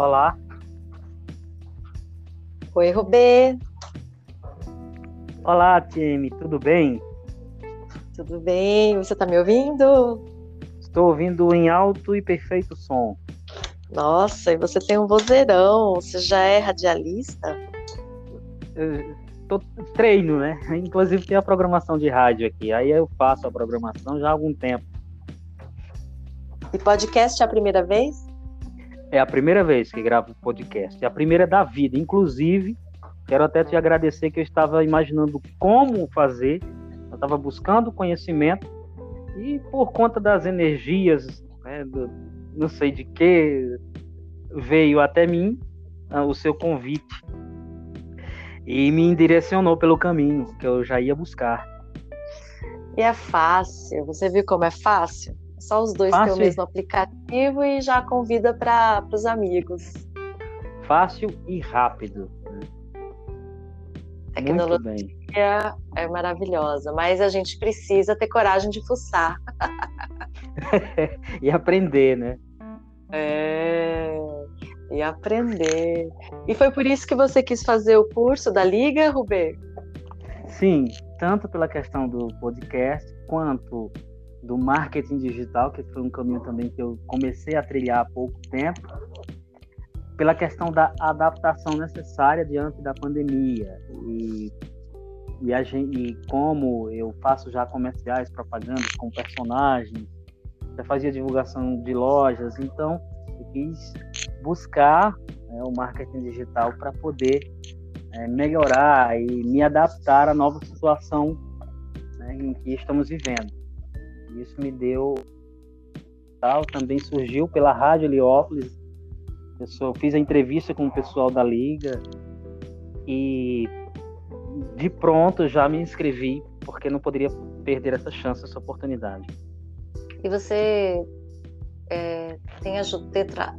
Olá. Oi, Rubê. Olá, time, tudo bem? Tudo bem? Você está me ouvindo? Estou ouvindo em alto e perfeito som. Nossa, e você tem um vozeirão. Você já é radialista? Eu tô, treino, né? Inclusive tem a programação de rádio aqui. Aí eu faço a programação já há algum tempo. E podcast é a primeira vez? É a primeira vez que gravo podcast. É a primeira da vida. Inclusive, quero até te agradecer que eu estava imaginando como fazer. Eu estava buscando conhecimento e por conta das energias, né, do, não sei de que, veio até mim uh, o seu convite e me direcionou pelo caminho que eu já ia buscar. E é fácil. Você viu como é fácil? Só os dois têm o mesmo aplicativo e já convida para os amigos. Fácil e rápido. Tecnologia é maravilhosa, mas a gente precisa ter coragem de fuçar. e aprender, né? É, e aprender. E foi por isso que você quis fazer o curso da Liga, Rubê? Sim, tanto pela questão do podcast, quanto do marketing digital, que foi um caminho também que eu comecei a trilhar há pouco tempo, pela questão da adaptação necessária diante da pandemia e, e, a gente, e como eu faço já comerciais, propagandas com personagens, já fazia divulgação de lojas, então eu quis buscar né, o marketing digital para poder é, melhorar e me adaptar à nova situação né, em que estamos vivendo. Isso me deu tal, também surgiu pela Rádio Heliópolis. Eu só fiz a entrevista com o pessoal da liga e de pronto já me inscrevi porque não poderia perder essa chance, essa oportunidade. E você é, tem,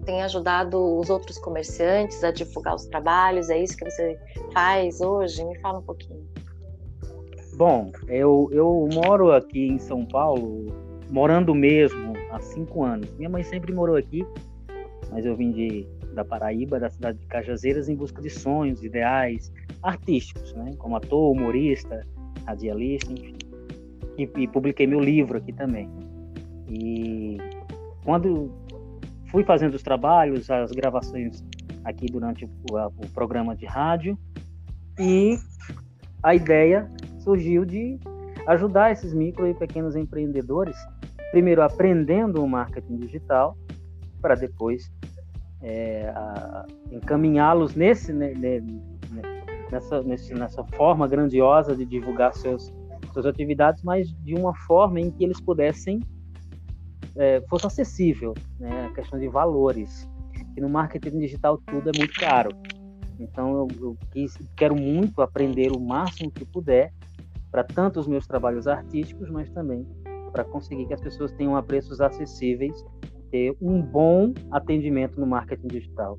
tem, ajudado os outros comerciantes a divulgar os trabalhos? É isso que você faz hoje? Me fala um pouquinho. Bom, eu, eu moro aqui em São Paulo, morando mesmo há cinco anos. Minha mãe sempre morou aqui, mas eu vim de, da Paraíba, da cidade de Cajazeiras, em busca de sonhos, ideais artísticos, né? como ator, humorista, radialista, enfim. E, e publiquei meu livro aqui também. E quando fui fazendo os trabalhos, as gravações aqui durante o, o programa de rádio, e a ideia surgiu de ajudar esses micro e pequenos empreendedores, primeiro aprendendo o marketing digital, para depois é, encaminhá-los nesse, né, né, nessa, nesse, nessa forma grandiosa de divulgar seus, suas atividades, mas de uma forma em que eles pudessem é, fosse acessível, né? A questão de valores. Que no marketing digital tudo é muito caro. Então eu, eu quis, quero muito aprender o máximo que puder para tanto os meus trabalhos artísticos, mas também para conseguir que as pessoas tenham a preços acessíveis, ter um bom atendimento no marketing digital.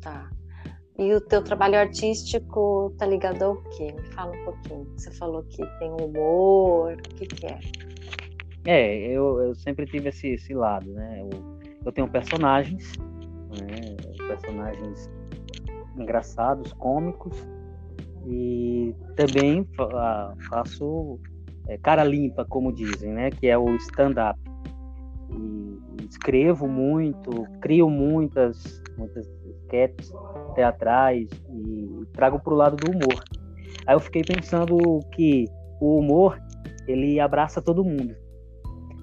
Tá. E o teu trabalho artístico tá ligado ao quê? Me fala um pouquinho. Você falou que tem humor, o que, que é? É, eu, eu sempre tive esse, esse lado, né? Eu, eu tenho personagens, né? personagens engraçados, cômicos, e também faço é, cara limpa, como dizem, né? Que é o stand-up. E escrevo muito, crio muitas, muitas sketches teatrais e trago para o lado do humor. Aí eu fiquei pensando que o humor ele abraça todo mundo.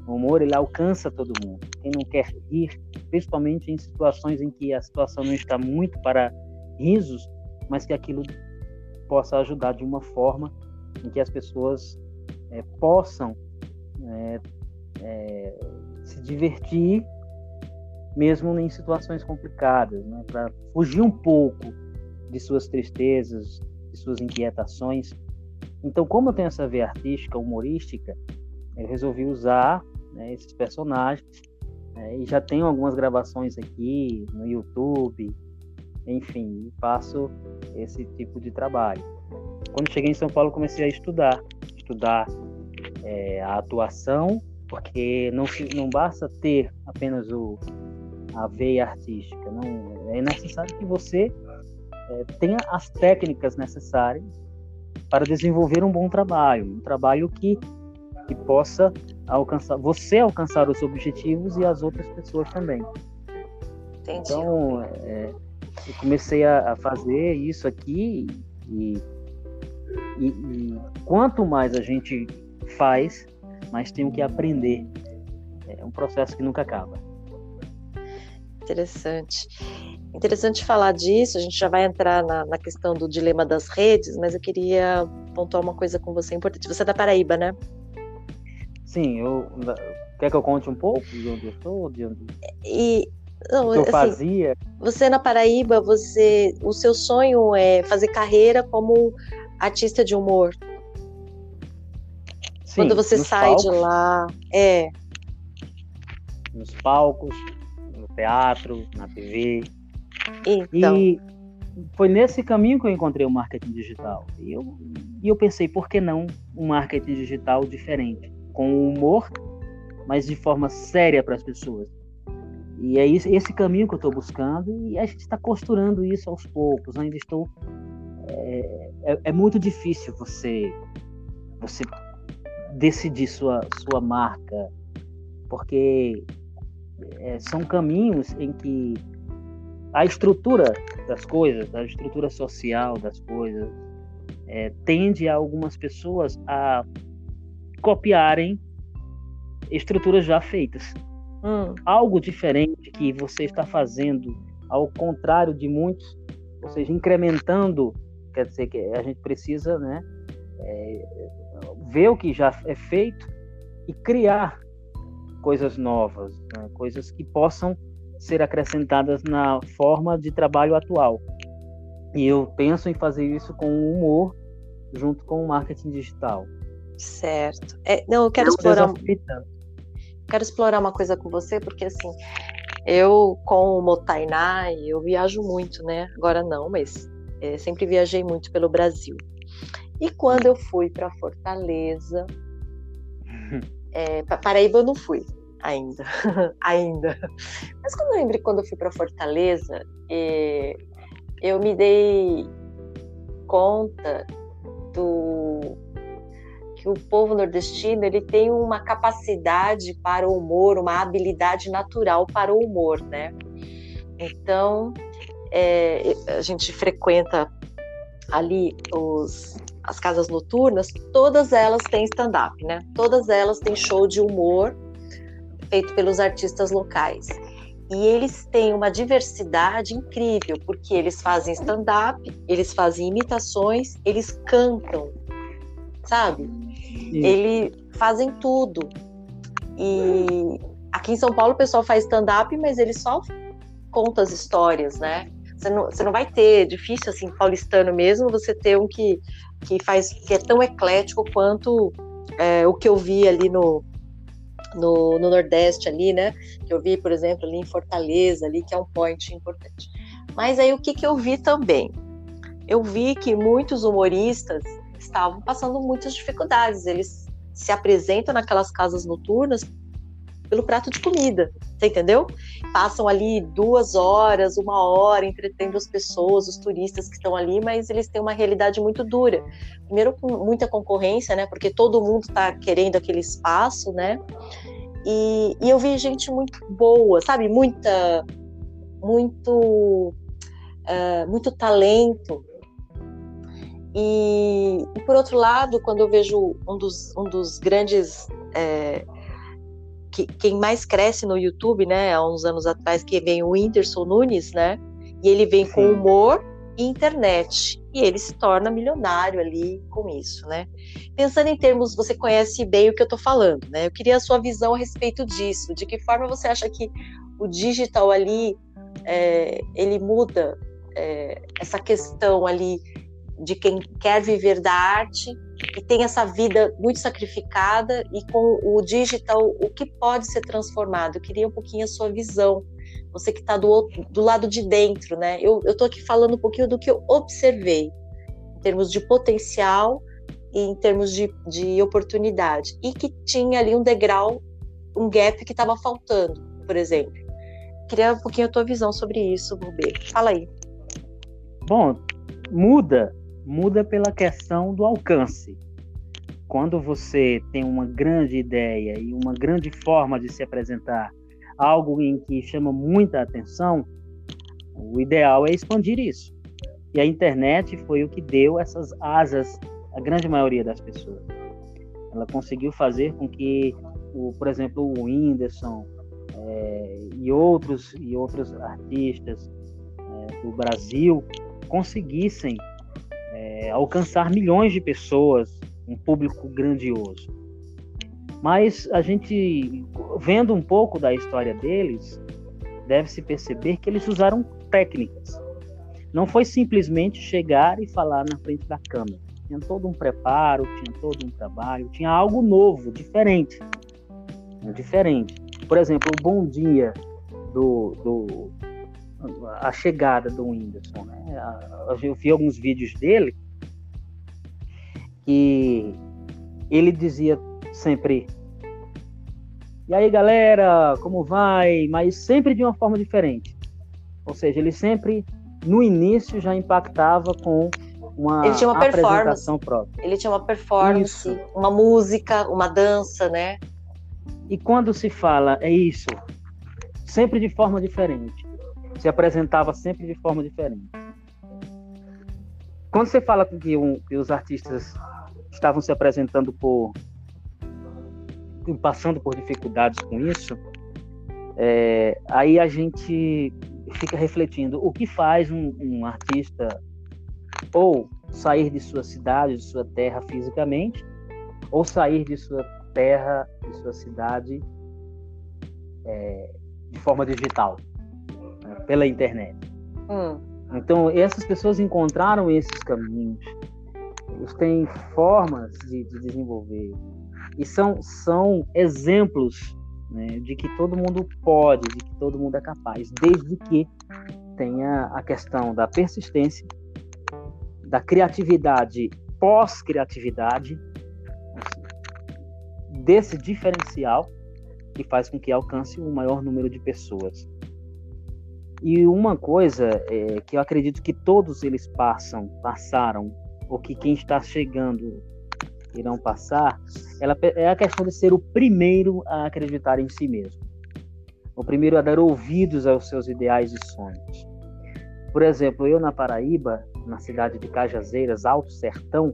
O humor ele alcança todo mundo. Quem não quer rir, principalmente em situações em que a situação não está muito para risos, mas que aquilo possa ajudar de uma forma em que as pessoas é, possam é, é, se divertir mesmo em situações complicadas, né? para fugir um pouco de suas tristezas, de suas inquietações. Então, como eu tenho essa veia artística, humorística, eu resolvi usar né, esses personagens. Né, e já tenho algumas gravações aqui no YouTube, enfim, faço esse tipo de trabalho. Quando cheguei em São Paulo, comecei a estudar, estudar é, a atuação, porque não, não basta ter apenas o, a veia artística. Não, é necessário que você é, tenha as técnicas necessárias para desenvolver um bom trabalho, um trabalho que, que possa alcançar, você alcançar os objetivos e as outras pessoas também. Entendi. Então, é, eu comecei a, a, fazer isso aqui e, e, e, quanto mais a gente faz, mais tem que aprender. É um processo que nunca acaba. Interessante. Interessante falar disso, a gente já vai entrar na, na, questão do dilema das redes, mas eu queria pontuar uma coisa com você importante. Você é da Paraíba, né? Sim, eu. Quer que eu conte um pouco de onde eu sou? De onde... E. Não, eu assim, fazia. Você na Paraíba, você. O seu sonho é fazer carreira como artista de humor. Sim, Quando você sai palcos, de lá. É. Nos palcos, no teatro, na TV. Então. E foi nesse caminho que eu encontrei o marketing digital. E eu, e eu pensei, por que não um marketing digital diferente? Com humor, mas de forma séria para as pessoas. E é esse, caminho que eu estou buscando e a gente está costurando isso aos poucos. Eu ainda estou. É, é, é, muito difícil você, você decidir sua, sua marca, porque é, são caminhos em que a estrutura das coisas, a estrutura social das coisas, é, tende a algumas pessoas a copiarem estruturas já feitas. Hum. Algo diferente que você está fazendo, ao contrário de muitos, ou seja, incrementando, quer dizer que a gente precisa né, é, ver o que já é feito e criar coisas novas, né, coisas que possam ser acrescentadas na forma de trabalho atual. E eu penso em fazer isso com humor junto com o marketing digital. Certo. É, não, eu quero é explorar. Quero explorar uma coisa com você, porque assim, eu com o Motainai, eu viajo muito, né? Agora não, mas é, sempre viajei muito pelo Brasil. E quando eu fui para Fortaleza, é, Paraíba eu não fui, ainda, ainda. Mas quando eu lembro quando eu fui para Fortaleza, eh, eu me dei conta do que o povo nordestino ele tem uma capacidade para o humor, uma habilidade natural para o humor, né? Então é, a gente frequenta ali os, as casas noturnas, todas elas têm stand-up, né? Todas elas têm show de humor feito pelos artistas locais. E eles têm uma diversidade incrível, porque eles fazem stand-up, eles fazem imitações, eles cantam, sabe? Eles fazem tudo. E aqui em São Paulo o pessoal faz stand-up, mas ele só conta as histórias, né? Você não, você não vai ter, é difícil assim, paulistano mesmo, você ter um que, que faz, que é tão eclético quanto é, o que eu vi ali no, no, no, Nordeste ali, né? Que eu vi, por exemplo, ali em Fortaleza, ali, que é um point importante. Mas aí o que, que eu vi também? Eu vi que muitos humoristas estavam passando muitas dificuldades. Eles se apresentam naquelas casas noturnas pelo prato de comida, você entendeu? Passam ali duas horas, uma hora, entretendo as pessoas, os turistas que estão ali, mas eles têm uma realidade muito dura. Primeiro, com muita concorrência, né? Porque todo mundo está querendo aquele espaço, né? E, e eu vi gente muito boa, sabe? Muita, muito, uh, muito talento. E, e, por outro lado, quando eu vejo um dos, um dos grandes é, que, quem mais cresce no YouTube, né, há uns anos atrás, que vem o Whindersson Nunes, né, e ele vem Sim. com humor e internet e ele se torna milionário ali com isso, né? Pensando em termos, você conhece bem o que eu estou falando, né? Eu queria a sua visão a respeito disso. De que forma você acha que o digital ali é, ele muda é, essa questão ali de quem quer viver da arte e tem essa vida muito sacrificada e com o digital o que pode ser transformado? Eu queria um pouquinho a sua visão você que está do, do lado de dentro, né? Eu estou aqui falando um pouquinho do que eu observei, em termos de potencial e em termos de, de oportunidade, e que tinha ali um degrau, um gap que estava faltando, por exemplo. queria um pouquinho a tua visão sobre isso, Rubê. Fala aí. Bom, muda, muda pela questão do alcance. Quando você tem uma grande ideia e uma grande forma de se apresentar, algo em que chama muita atenção, o ideal é expandir isso. E a internet foi o que deu essas asas à grande maioria das pessoas. Ela conseguiu fazer com que, o, por exemplo, o Whindersson é, e outros e outros artistas é, do Brasil conseguissem é, alcançar milhões de pessoas, um público grandioso. Mas a gente, vendo um pouco da história deles, deve-se perceber que eles usaram técnicas. Não foi simplesmente chegar e falar na frente da câmera. Tinha todo um preparo, tinha todo um trabalho, tinha algo novo, diferente. Diferente. Por exemplo, o Bom Dia do, do a chegada do Whindersson. Né? Eu vi alguns vídeos dele que ele dizia sempre e aí galera, como vai? Mas sempre de uma forma diferente. Ou seja, ele sempre no início já impactava com uma, ele tinha uma apresentação própria. Ele tinha uma performance, isso. uma música, uma dança, né? E quando se fala é isso, sempre de forma diferente. Se apresentava sempre de forma diferente. Quando você fala que, um, que os artistas estavam se apresentando por passando por dificuldades com isso, é, aí a gente fica refletindo o que faz um, um, artista ou sair de sua cidade, de sua terra fisicamente, ou sair de sua terra, de sua cidade é, de forma digital, né, pela internet. Hum. Então, essas pessoas encontraram esses caminhos, eles têm formas de, de desenvolver, e são, são exemplos né, de que todo mundo pode, de que todo mundo é capaz, desde que tenha a questão da persistência, da criatividade pós-criatividade, desse diferencial que faz com que alcance o maior número de pessoas. E uma coisa é, que eu acredito que todos eles passam, passaram, ou que quem está chegando irão passar, ela é a questão de ser o primeiro a acreditar em si mesmo. O primeiro a dar ouvidos aos seus ideais e sonhos. Por exemplo, eu na Paraíba, na cidade de Cajazeiras, Alto Sertão,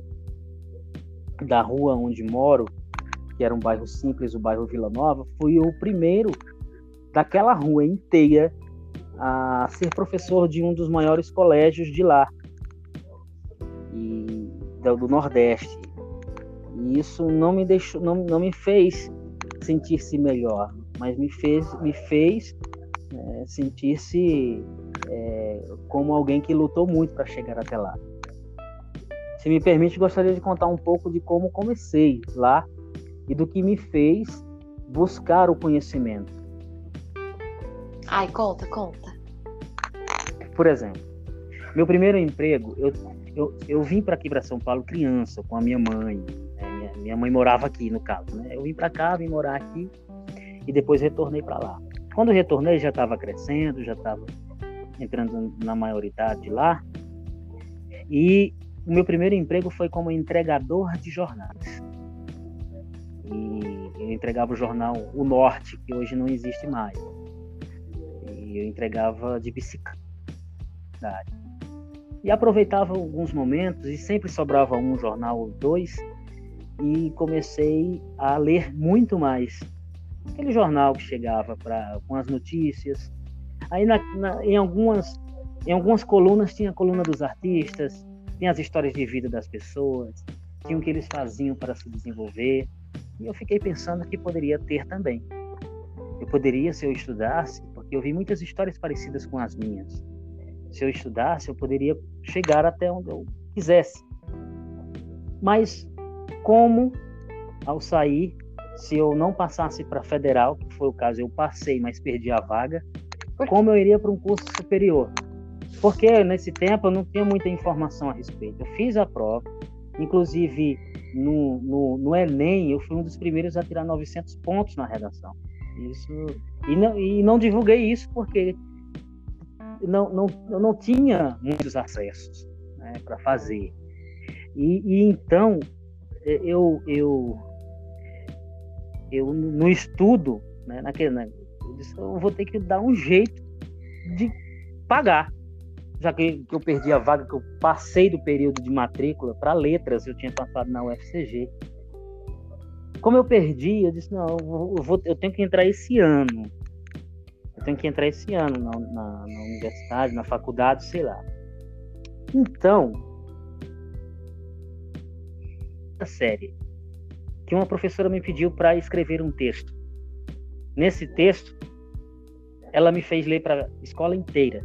da rua onde moro, que era um bairro simples, o bairro Vila Nova, fui o primeiro daquela rua inteira a ser professor de um dos maiores colégios de lá, e do Nordeste. E isso não me deixou, não, não me fez sentir-se melhor, mas me fez, me fez é, sentir-se é, como alguém que lutou muito para chegar até lá. Se me permite, gostaria de contar um pouco de como comecei lá e do que me fez buscar o conhecimento. Ai, conta, conta. Por exemplo, meu primeiro emprego, eu, eu, eu vim para aqui para São Paulo criança, com a minha mãe, minha mãe morava aqui, no caso, né? Eu vim para cá, vim morar aqui e depois retornei para lá. Quando retornei, já estava crescendo, já estava entrando na maioridade lá. E o meu primeiro emprego foi como entregador de jornais. E eu entregava o jornal O Norte, que hoje não existe mais. E eu entregava de bicicleta. E aproveitava alguns momentos e sempre sobrava um jornal ou dois e comecei a ler muito mais. Aquele jornal que chegava pra, com as notícias. Aí na, na, em, algumas, em algumas colunas tinha a coluna dos artistas, tinha as histórias de vida das pessoas, tinha o que eles faziam para se desenvolver. E eu fiquei pensando que poderia ter também. Eu poderia, se eu estudasse, porque eu vi muitas histórias parecidas com as minhas. Se eu estudasse, eu poderia chegar até onde eu quisesse. Mas como ao sair, se eu não passasse para federal, que foi o caso, eu passei, mas perdi a vaga, como eu iria para um curso superior? Porque nesse tempo eu não tinha muita informação a respeito. Eu fiz a prova, inclusive no, no, no Enem, eu fui um dos primeiros a tirar 900 pontos na redação. Isso e não, e não divulguei isso porque não, não, eu não tinha muitos acessos né, para fazer. E, e, então eu, eu, eu no estudo, né, naquele, né, eu, disse, eu vou ter que dar um jeito de pagar. Já que, que eu perdi a vaga, que eu passei do período de matrícula para letras, eu tinha passado na UFCG. Como eu perdi, eu disse, não, eu, vou, eu tenho que entrar esse ano. Eu tenho que entrar esse ano na, na, na universidade, na faculdade, sei lá. Então, a série que uma professora me pediu para escrever um texto. Nesse texto, ela me fez ler para a escola inteira.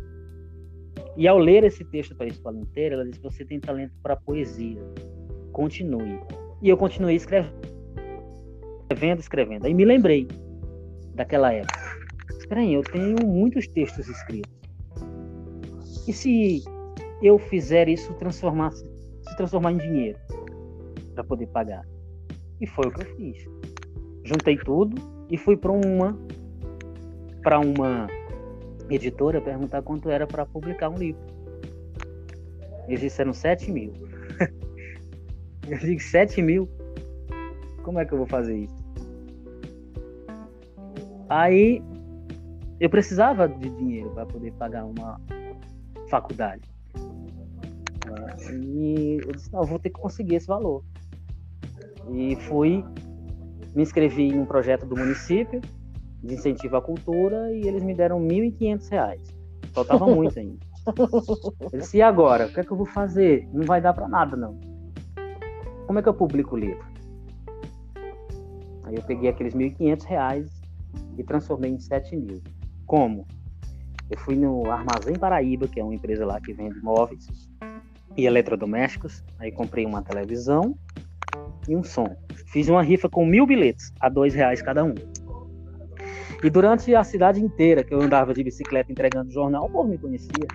E ao ler esse texto para a escola inteira, ela disse: Você tem talento para poesia. Continue. E eu continuei escrevendo, escrevendo, escrevendo. Aí me lembrei daquela época. Aí, eu tenho muitos textos escritos. E se eu fizer isso transformar, se transformar em dinheiro para poder pagar? E foi o que eu fiz. Juntei tudo e fui para uma para uma editora perguntar quanto era para publicar um livro. Eles disseram 7 mil. eu digo 7 mil? Como é que eu vou fazer isso? Aí eu precisava de dinheiro para poder pagar uma faculdade. E eu disse, não, eu vou ter que conseguir esse valor. E fui, me inscrevi em um projeto do município de incentivo à cultura e eles me deram R$ 1.500. Faltava muito ainda. Eu disse, e agora? O que é que eu vou fazer? Não vai dar para nada, não. Como é que eu publico o livro? Aí eu peguei aqueles R$ 1.500 e transformei em 7 mil. Como? Eu fui no Armazém Paraíba, que é uma empresa lá que vende móveis e eletrodomésticos. Aí comprei uma televisão e um som. Fiz uma rifa com mil bilhetes, a dois reais cada um. E durante a cidade inteira que eu andava de bicicleta entregando jornal, o povo me conhecia.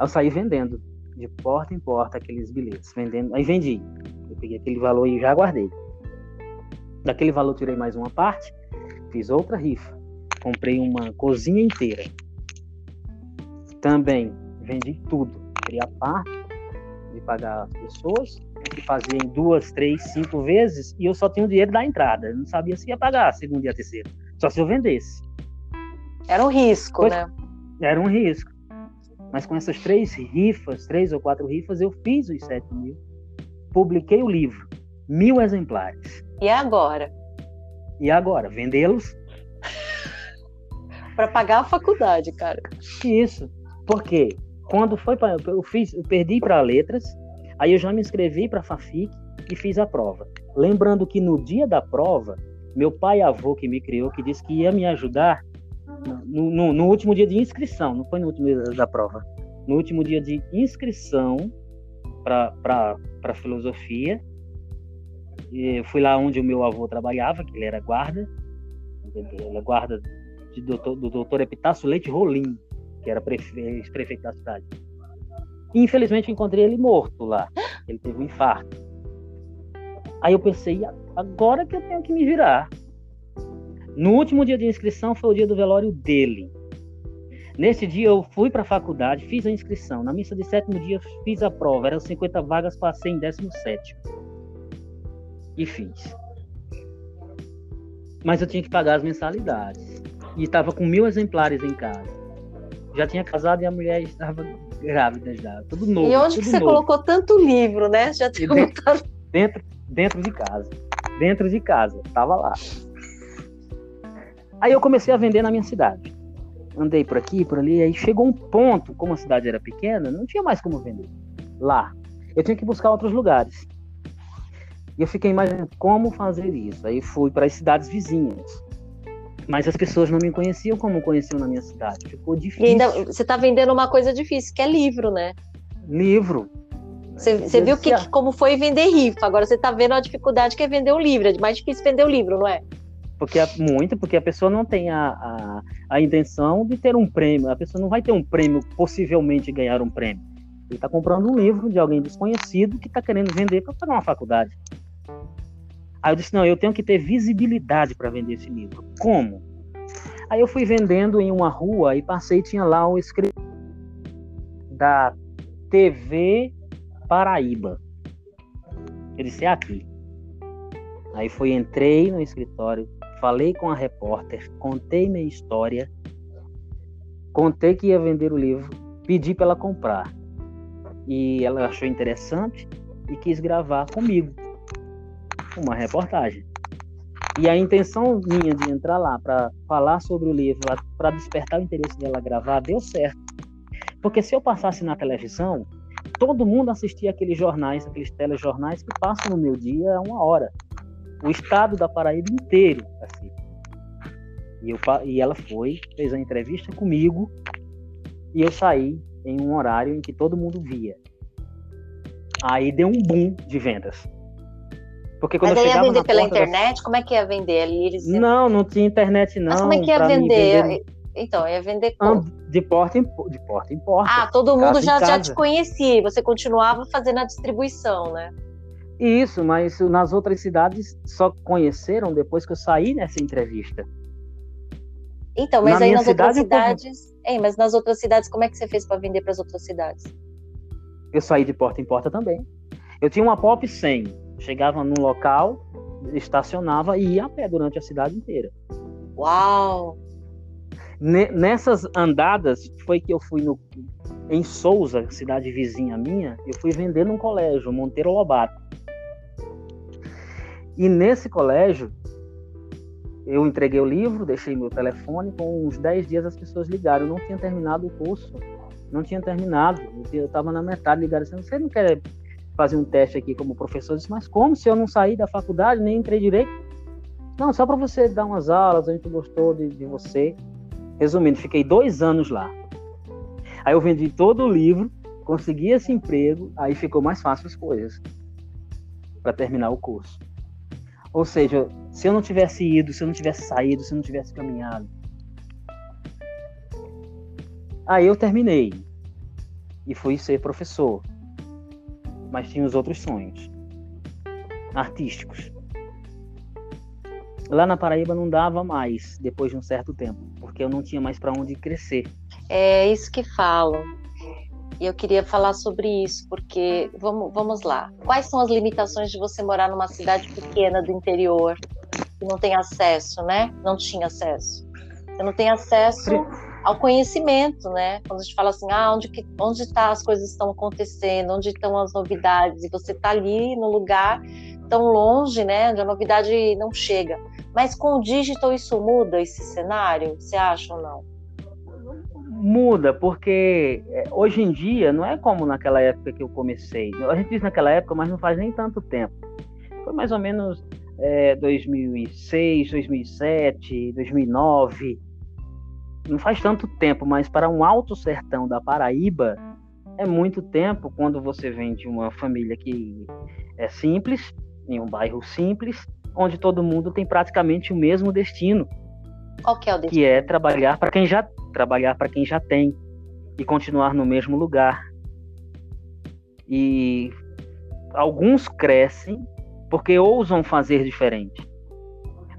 Eu saí vendendo, de porta em porta, aqueles bilhetes. vendendo. Aí vendi. Eu peguei aquele valor e já guardei. Daquele valor tirei mais uma parte, fiz outra rifa comprei uma cozinha inteira. Também vendi tudo. Queria parte de pagar as pessoas, que fazia em duas, três, cinco vezes, e eu só tinha o dinheiro da entrada. Eu não sabia se ia pagar a segunda e a terceira. Só se eu vendesse. Era um risco, pois, né? Era um risco. Mas com essas três rifas, três ou quatro rifas, eu fiz os sete mil. Publiquei o livro. Mil exemplares. E agora? E agora? Vendê-los para pagar a faculdade, cara. Isso. Porque quando foi para eu fiz, eu perdi para letras, aí eu já me inscrevi para Fafic e fiz a prova. Lembrando que no dia da prova, meu pai avô que me criou, que disse que ia me ajudar no, no, no último dia de inscrição, não foi no último dia da prova, no último dia de inscrição para filosofia. E fui lá onde o meu avô trabalhava, que ele era guarda, ele é guarda de doutor, do doutor Epitácio Leite Rolim, que era prefe, prefeito da cidade. E, infelizmente encontrei ele morto lá. Ele teve um infarto. Aí eu pensei, agora que eu tenho que me virar. No último dia de inscrição foi o dia do velório dele. Nesse dia eu fui para a faculdade, fiz a inscrição. Na missa de sétimo dia fiz a prova. Eram 50 vagas, passei em 17. E fiz. Mas eu tinha que pagar as mensalidades e estava com mil exemplares em casa. Já tinha casado e a mulher estava grávida já, tudo novo. E onde que você novo. colocou tanto livro, né? Já tinha dentro, dentro, dentro de casa. Dentro de casa, estava lá. Aí eu comecei a vender na minha cidade. Andei por aqui, por ali, aí chegou um ponto, como a cidade era pequena, não tinha mais como vender. Lá. Eu tinha que buscar outros lugares. E eu fiquei imaginando como fazer isso. Aí fui para as cidades vizinhas. Mas as pessoas não me conheciam como conheciam na minha cidade. Ficou difícil. E ainda você está vendendo uma coisa difícil, que é livro, né? Livro. Você, você viu que, como foi vender rifa. Agora você está vendo a dificuldade que é vender o livro. É mais difícil vender o livro, não é? Porque muito, porque a pessoa não tem a, a, a intenção de ter um prêmio. A pessoa não vai ter um prêmio, possivelmente ganhar um prêmio. Ele está comprando um livro de alguém desconhecido que está querendo vender para pagar uma faculdade. Aí eu disse: não, eu tenho que ter visibilidade para vender esse livro. Como? Aí eu fui vendendo em uma rua e passei, tinha lá o escrito da TV Paraíba. Eu disse: é aqui. Aí fui, entrei no escritório, falei com a repórter, contei minha história, contei que ia vender o livro, pedi para ela comprar. E ela achou interessante e quis gravar comigo uma reportagem. E a intenção minha de entrar lá para falar sobre o livro, para despertar o interesse dela gravar, deu certo. Porque se eu passasse na televisão, todo mundo assistia aqueles jornais, aqueles telejornais que passam no meu dia a uma hora. O estado da Paraíba inteiro assim. E, eu, e ela foi, fez a entrevista comigo, e eu saí em um horário em que todo mundo via. Aí deu um boom de vendas. Porque quando Mas eu ia vender pela internet? Da... Como é que ia vender ali? Eles. Não, não tinha internet não. Mas como é que ia vender? vender... Então, ia vender como? De porta em, de porta em porta. Ah, todo mundo já, já te conhecia. Você continuava fazendo a distribuição, né? Isso, mas nas outras cidades só conheceram depois que eu saí nessa entrevista. Então, mas Na aí nas outras cidades. Ei, mas nas outras cidades, como é que você fez para vender para as outras cidades? Eu saí de porta em porta também. Eu tinha uma Pop 100 Chegava num local, estacionava e ia a pé durante a cidade inteira. Uau! Nessas andadas foi que eu fui no, em Souza, cidade vizinha minha, eu fui vender num colégio, Monteiro Lobato. E nesse colégio, eu entreguei o livro, deixei meu telefone, com uns 10 dias as pessoas ligaram. Eu não tinha terminado o curso, não tinha terminado, eu estava na metade, ligaram assim, você não quer fazer um teste aqui como professor. Disse, mas como se eu não saí da faculdade, nem entrei direito? Não, só para você dar umas aulas, a gente gostou de, de você. Resumindo, fiquei dois anos lá. Aí eu vendi todo o livro, consegui esse emprego, aí ficou mais fácil as coisas para terminar o curso. Ou seja, se eu não tivesse ido, se eu não tivesse saído, se eu não tivesse caminhado. Aí eu terminei e fui ser professor mas tinha os outros sonhos artísticos. Lá na Paraíba não dava mais depois de um certo tempo, porque eu não tinha mais para onde crescer. É isso que falam. E eu queria falar sobre isso, porque vamos, vamos lá. Quais são as limitações de você morar numa cidade pequena do interior, que não tem acesso, né? Não tinha acesso. Você não tem acesso ao conhecimento, né? Quando a gente fala assim, ah, onde que, onde está as coisas estão acontecendo, onde estão as novidades, e você está ali no lugar tão longe, né, onde a novidade não chega. Mas com o digital isso muda esse cenário, você acha ou não? Muda, porque é, hoje em dia não é como naquela época que eu comecei. A gente diz naquela época, mas não faz nem tanto tempo. Foi mais ou menos é, 2006, 2007, 2009 não faz tanto tempo, mas para um alto sertão da Paraíba é muito tempo quando você vem de uma família que é simples, em um bairro simples, onde todo mundo tem praticamente o mesmo destino. Qual que é o destino? Que é trabalhar para quem já trabalhar para quem já tem e continuar no mesmo lugar. E alguns crescem porque ousam fazer diferente.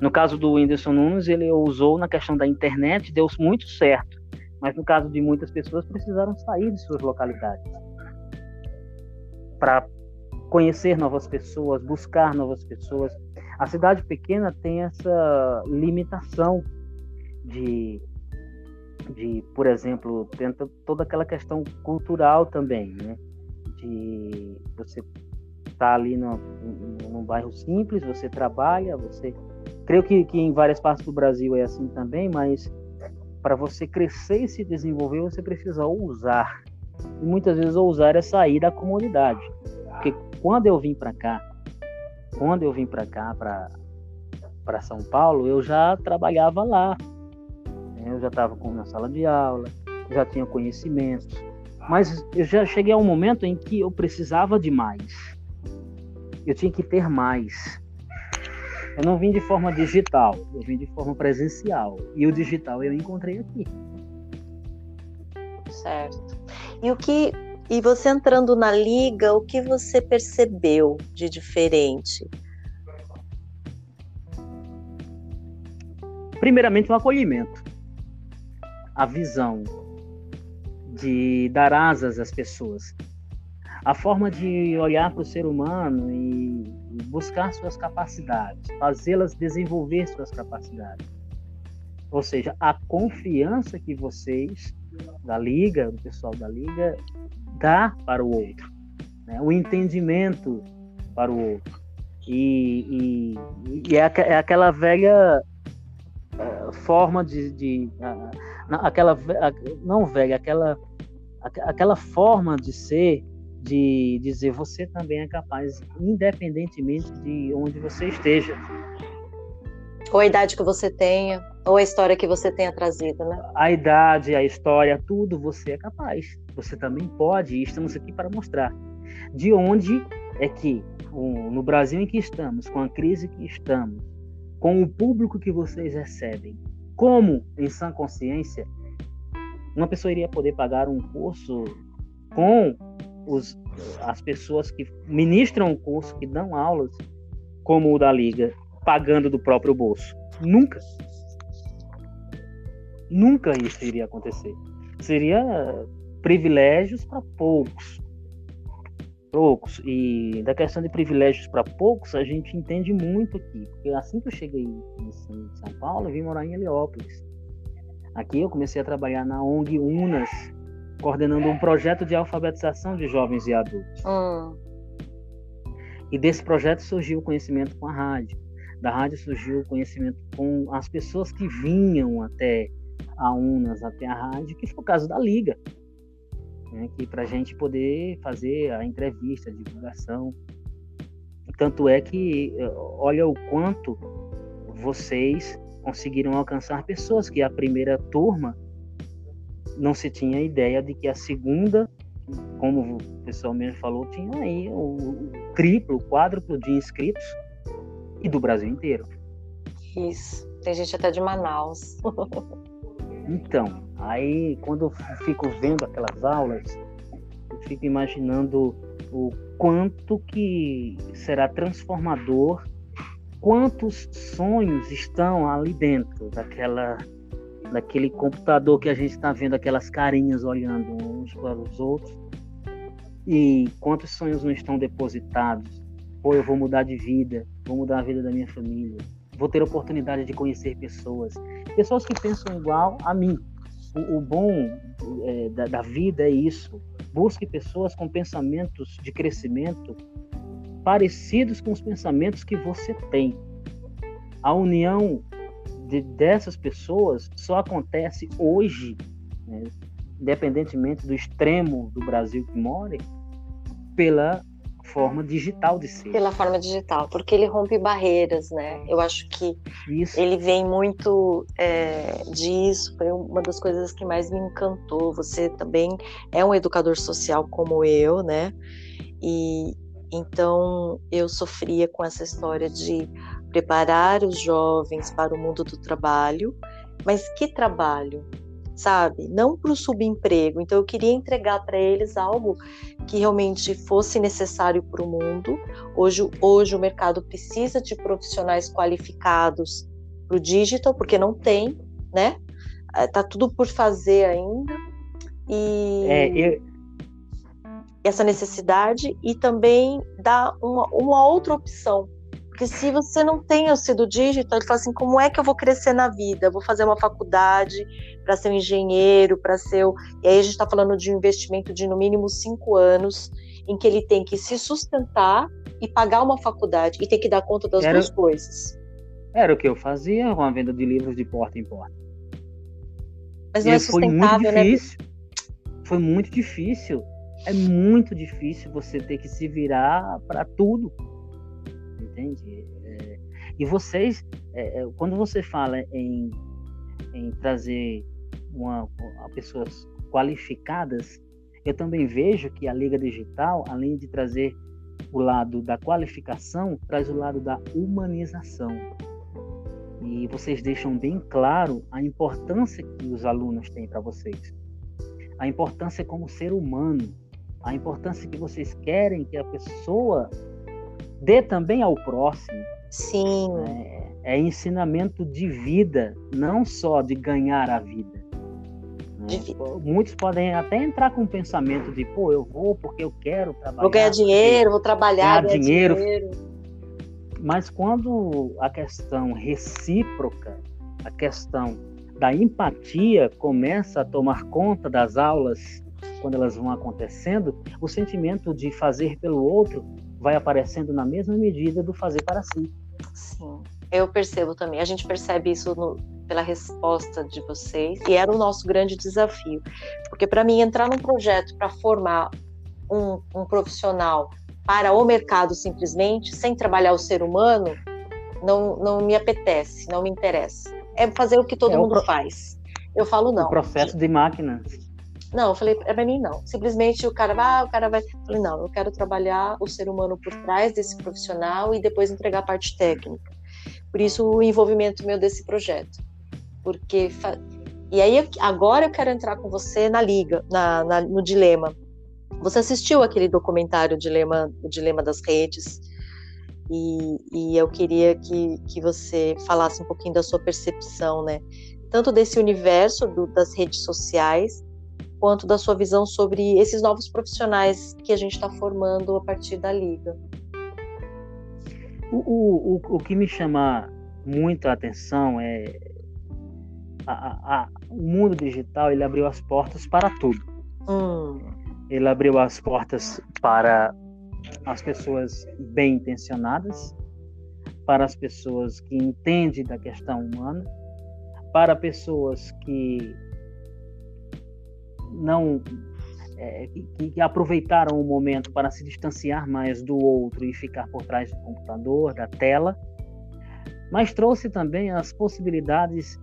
No caso do Whindersson Nunes, ele ousou na questão da internet, deu muito certo. Mas no caso de muitas pessoas, precisaram sair de suas localidades para conhecer novas pessoas, buscar novas pessoas. A cidade pequena tem essa limitação de, de por exemplo, toda aquela questão cultural também, né? De você estar tá ali no, num bairro simples, você trabalha, você Creio que, que em várias partes do Brasil é assim também, mas para você crescer e se desenvolver, você precisa ousar. E muitas vezes ousar é sair da comunidade. Porque quando eu vim para cá, quando eu vim para cá, para São Paulo, eu já trabalhava lá. Eu já estava na sala de aula, já tinha conhecimentos. Mas eu já cheguei a um momento em que eu precisava de mais. Eu tinha que ter mais. Eu não vim de forma digital, eu vim de forma presencial. E o digital eu encontrei aqui. Certo. E o que e você entrando na liga, o que você percebeu de diferente? Primeiramente, o acolhimento. A visão de dar asas às pessoas a forma de olhar para o ser humano e buscar suas capacidades, fazê-las desenvolver suas capacidades. Ou seja, a confiança que vocês da liga, do pessoal da liga, dá para o outro, né? o entendimento para o outro. E, e, e é, é, aquela velha uh, forma de, de uh, aquela não velha, aquela aquela forma de ser de dizer você também é capaz, independentemente de onde você esteja. Ou a idade que você tenha, ou a história que você tenha trazido, né? A idade, a história, tudo você é capaz. Você também pode, e estamos aqui para mostrar. De onde é que, no Brasil em que estamos, com a crise que estamos, com o público que vocês recebem, como, em sã consciência, uma pessoa iria poder pagar um curso com os, as pessoas que ministram o curso, que dão aulas, como o da Liga, pagando do próprio bolso. Nunca. Nunca isso iria acontecer. Seria privilégios para poucos. Poucos. E da questão de privilégios para poucos, a gente entende muito aqui. Porque assim que eu cheguei em São Paulo, eu vim morar em Heliópolis. Aqui eu comecei a trabalhar na ONG Unas, coordenando um projeto de alfabetização de jovens e adultos. Hum. E desse projeto surgiu o conhecimento com a rádio. Da rádio surgiu o conhecimento com as pessoas que vinham até a Unas, até a rádio, que foi o caso da Liga. Né, que para a gente poder fazer a entrevista, a divulgação. Tanto é que, olha o quanto vocês conseguiram alcançar pessoas que a primeira turma não se tinha ideia de que a segunda, como o pessoal mesmo falou, tinha aí o, o triplo, o quádruplo de inscritos e do Brasil inteiro. Isso. Tem gente até de Manaus. então, aí quando eu fico vendo aquelas aulas, eu fico imaginando o quanto que será transformador, quantos sonhos estão ali dentro daquela daquele computador que a gente está vendo aquelas carinhas olhando uns para os outros. E quantos sonhos não estão depositados? Pô, eu vou mudar de vida, vou mudar a vida da minha família, vou ter oportunidade de conhecer pessoas, pessoas que pensam igual a mim. O, o bom é, da, da vida é isso. Busque pessoas com pensamentos de crescimento parecidos com os pensamentos que você tem. A união de, dessas pessoas só acontece hoje, né, independentemente do extremo do Brasil que more, pela forma digital de ser. Pela forma digital, porque ele rompe barreiras, né? Eu acho que Isso. ele vem muito é, disso, foi uma das coisas que mais me encantou. Você também é um educador social como eu, né? E então eu sofria com essa história de preparar os jovens para o mundo do trabalho, mas que trabalho? Sabe? Não para o subemprego. Então, eu queria entregar para eles algo que realmente fosse necessário para o mundo. Hoje, hoje, o mercado precisa de profissionais qualificados para o digital, porque não tem, né? Tá tudo por fazer ainda. E. É, eu essa necessidade e também dar uma, uma outra opção porque se você não tem o sido digital, ele fala assim: como é que eu vou crescer na vida? Vou fazer uma faculdade para ser um engenheiro, para ser. O... E aí a gente está falando de um investimento de no mínimo cinco anos, em que ele tem que se sustentar e pagar uma faculdade e tem que dar conta das era, duas coisas. Era o que eu fazia com a venda de livros de porta em porta. Mas não e é sustentável, foi muito né, difícil. Né? Foi muito difícil. É muito difícil você ter que se virar para tudo entende? É, e vocês, é, é, quando você fala em, em trazer uma, uma, pessoas qualificadas, eu também vejo que a Liga Digital, além de trazer o lado da qualificação, traz o lado da humanização. E vocês deixam bem claro a importância que os alunos têm para vocês. A importância como ser humano, a importância que vocês querem que a pessoa dê também ao próximo. Sim. Né? é ensinamento de vida, não só de ganhar a vida. Né? Muitos podem até entrar com o pensamento de, pô, eu vou porque eu quero trabalhar. Vou ganhar dinheiro, vou trabalhar, ganhar dinheiro. dinheiro. Mas quando a questão recíproca, a questão da empatia começa a tomar conta das aulas quando elas vão acontecendo, o sentimento de fazer pelo outro vai aparecendo na mesma medida do fazer para si. Sim, eu percebo também. A gente percebe isso no, pela resposta de vocês e era o nosso grande desafio, porque para mim entrar num projeto para formar um, um profissional para o mercado simplesmente, sem trabalhar o ser humano, não, não me apetece, não me interessa. É fazer o que todo é mundo pro... faz. Eu falo não. O processo de máquina. Não, eu falei, para mim não. Simplesmente o cara ah, o cara vai. Eu falei, não, eu quero trabalhar o ser humano por trás desse profissional e depois entregar a parte técnica. Por isso o envolvimento meu desse projeto. Porque. E aí, agora eu quero entrar com você na liga, na, na no dilema. Você assistiu aquele documentário, o Dilema, o Dilema das Redes? E, e eu queria que, que você falasse um pouquinho da sua percepção, né? Tanto desse universo do, das redes sociais, quanto da sua visão sobre esses novos profissionais que a gente está formando a partir da Liga. O, o, o, que me chama muito a atenção é a, a, a, o mundo digital ele abriu as portas para tudo. Hum. Ele abriu as portas para as pessoas bem intencionadas, para as pessoas que entendem da questão humana, para pessoas que não é, que, que, aproveitaram o momento para se distanciar mais do outro e ficar por trás do computador, da tela, mas trouxe também as possibilidades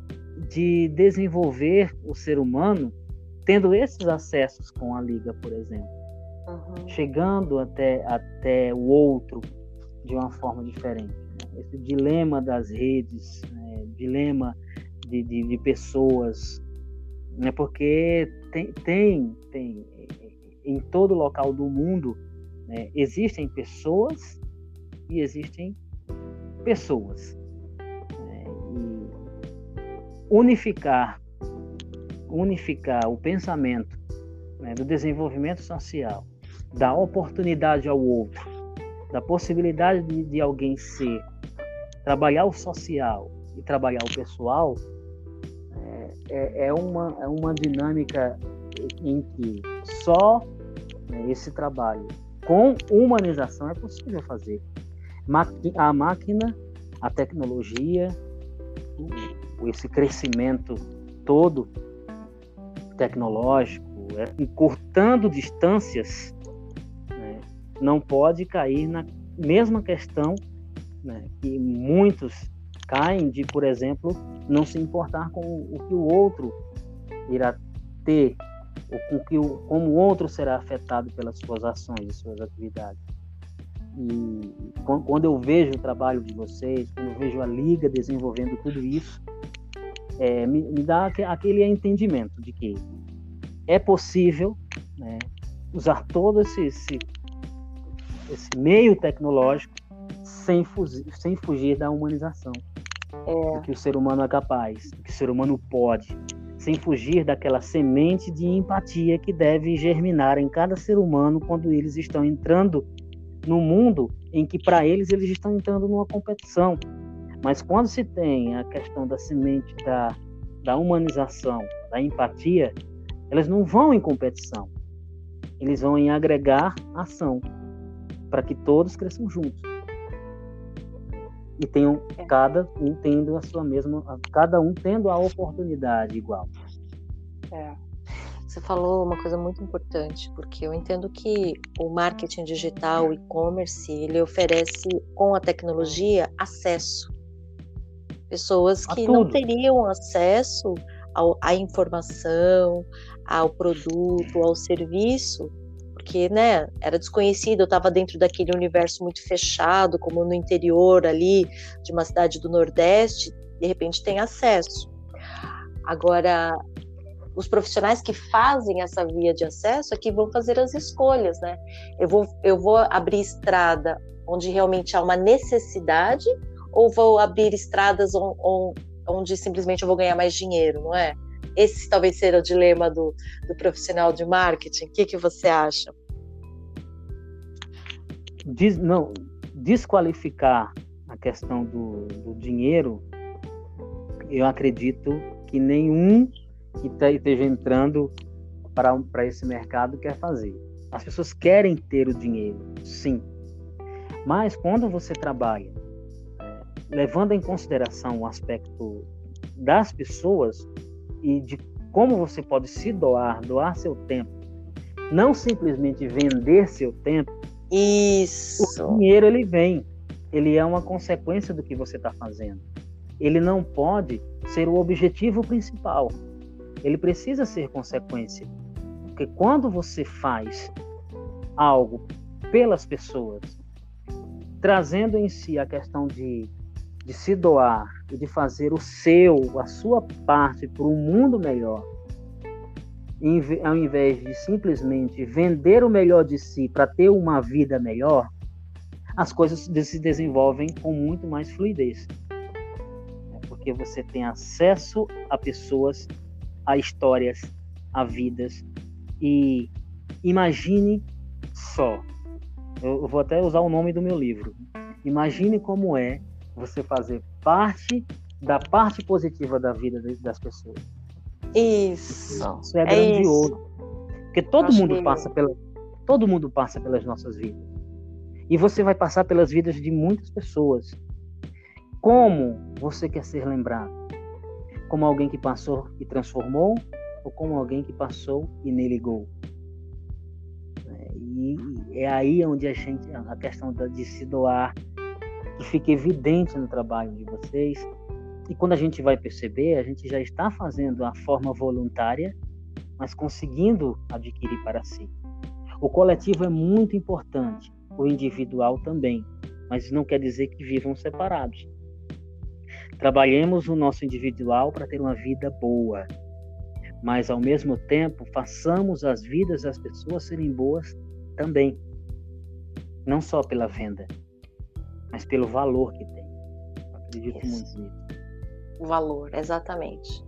de desenvolver o ser humano tendo esses acessos com a liga, por exemplo, uhum. chegando até até o outro de uma forma diferente. Né? Esse dilema das redes, né? dilema de, de, de pessoas né? Porque tem, tem, tem em todo local do mundo né, existem pessoas e existem pessoas. Né? E unificar, unificar o pensamento né, do desenvolvimento social, da oportunidade ao outro, da possibilidade de, de alguém ser, trabalhar o social e trabalhar o pessoal, é, é, uma, é uma dinâmica em que só né, esse trabalho com humanização é possível fazer. A máquina, a tecnologia, esse crescimento todo tecnológico, é, encurtando distâncias, né, não pode cair na mesma questão né, que muitos caem de, por exemplo, não se importar com o que o outro irá ter, ou com que o, como o outro será afetado pelas suas ações e suas atividades. E quando eu vejo o trabalho de vocês, quando eu vejo a Liga desenvolvendo tudo isso, é, me, me, dá aquele entendimento de que é possível né, usar todo esse, esse, esse meio tecnológico sem fugir, sem fugir da humanização é. que o ser humano é capaz, que o ser humano pode, sem fugir daquela semente de empatia que deve germinar em cada ser humano quando eles estão entrando no mundo em que para eles eles estão entrando numa competição. Mas quando se tem a questão da semente da, da humanização, da empatia, elas não vão em competição. Eles vão em agregar ação para que todos cresçam juntos e tenham é. cada um tendo a sua mesma, cada um tendo a oportunidade igual. É. Você falou uma coisa muito importante, porque eu entendo que o marketing digital, o e-commerce, ele oferece com a tecnologia acesso. Pessoas que não teriam acesso ao, à informação, ao produto, ao serviço, porque, né, era desconhecido, eu estava dentro daquele universo muito fechado, como no interior ali de uma cidade do Nordeste, de repente tem acesso. Agora, os profissionais que fazem essa via de acesso é que vão fazer as escolhas, né? Eu vou, eu vou abrir estrada onde realmente há uma necessidade ou vou abrir estradas onde, onde simplesmente eu vou ganhar mais dinheiro, não é? Esse talvez seja o dilema do, do profissional de marketing. O que, que você acha? Diz, não, desqualificar a questão do, do dinheiro, eu acredito que nenhum que tá, esteja entrando para esse mercado quer fazer. As pessoas querem ter o dinheiro, sim. Mas quando você trabalha levando em consideração o aspecto das pessoas e de como você pode se doar, doar seu tempo, não simplesmente vender seu tempo. Isso. O dinheiro ele vem, ele é uma consequência do que você está fazendo. Ele não pode ser o objetivo principal. Ele precisa ser consequência. Porque quando você faz algo pelas pessoas, trazendo em si a questão de, de se doar e de fazer o seu, a sua parte para um mundo melhor, ao invés de simplesmente vender o melhor de si para ter uma vida melhor, as coisas se desenvolvem com muito mais fluidez. É porque você tem acesso a pessoas, a histórias, a vidas. E imagine só, eu vou até usar o nome do meu livro. Imagine como é você fazer parte da parte positiva da vida das pessoas. Isso. Isso é, é grandioso. Isso. Porque todo Acho mundo passa pela todo mundo passa pelas nossas vidas. E você vai passar pelas vidas de muitas pessoas. Como você quer ser lembrado? Como alguém que passou e transformou ou como alguém que passou e nem ligou? É, e é aí onde a gente a questão de se doar que fica evidente no trabalho de vocês. E quando a gente vai perceber, a gente já está fazendo a forma voluntária, mas conseguindo adquirir para si. O coletivo é muito importante, o individual também, mas não quer dizer que vivam separados. Trabalhemos o nosso individual para ter uma vida boa, mas ao mesmo tempo façamos as vidas das pessoas serem boas também. Não só pela venda, mas pelo valor que tem. Eu acredito Isso. muito nisso. O valor, exatamente.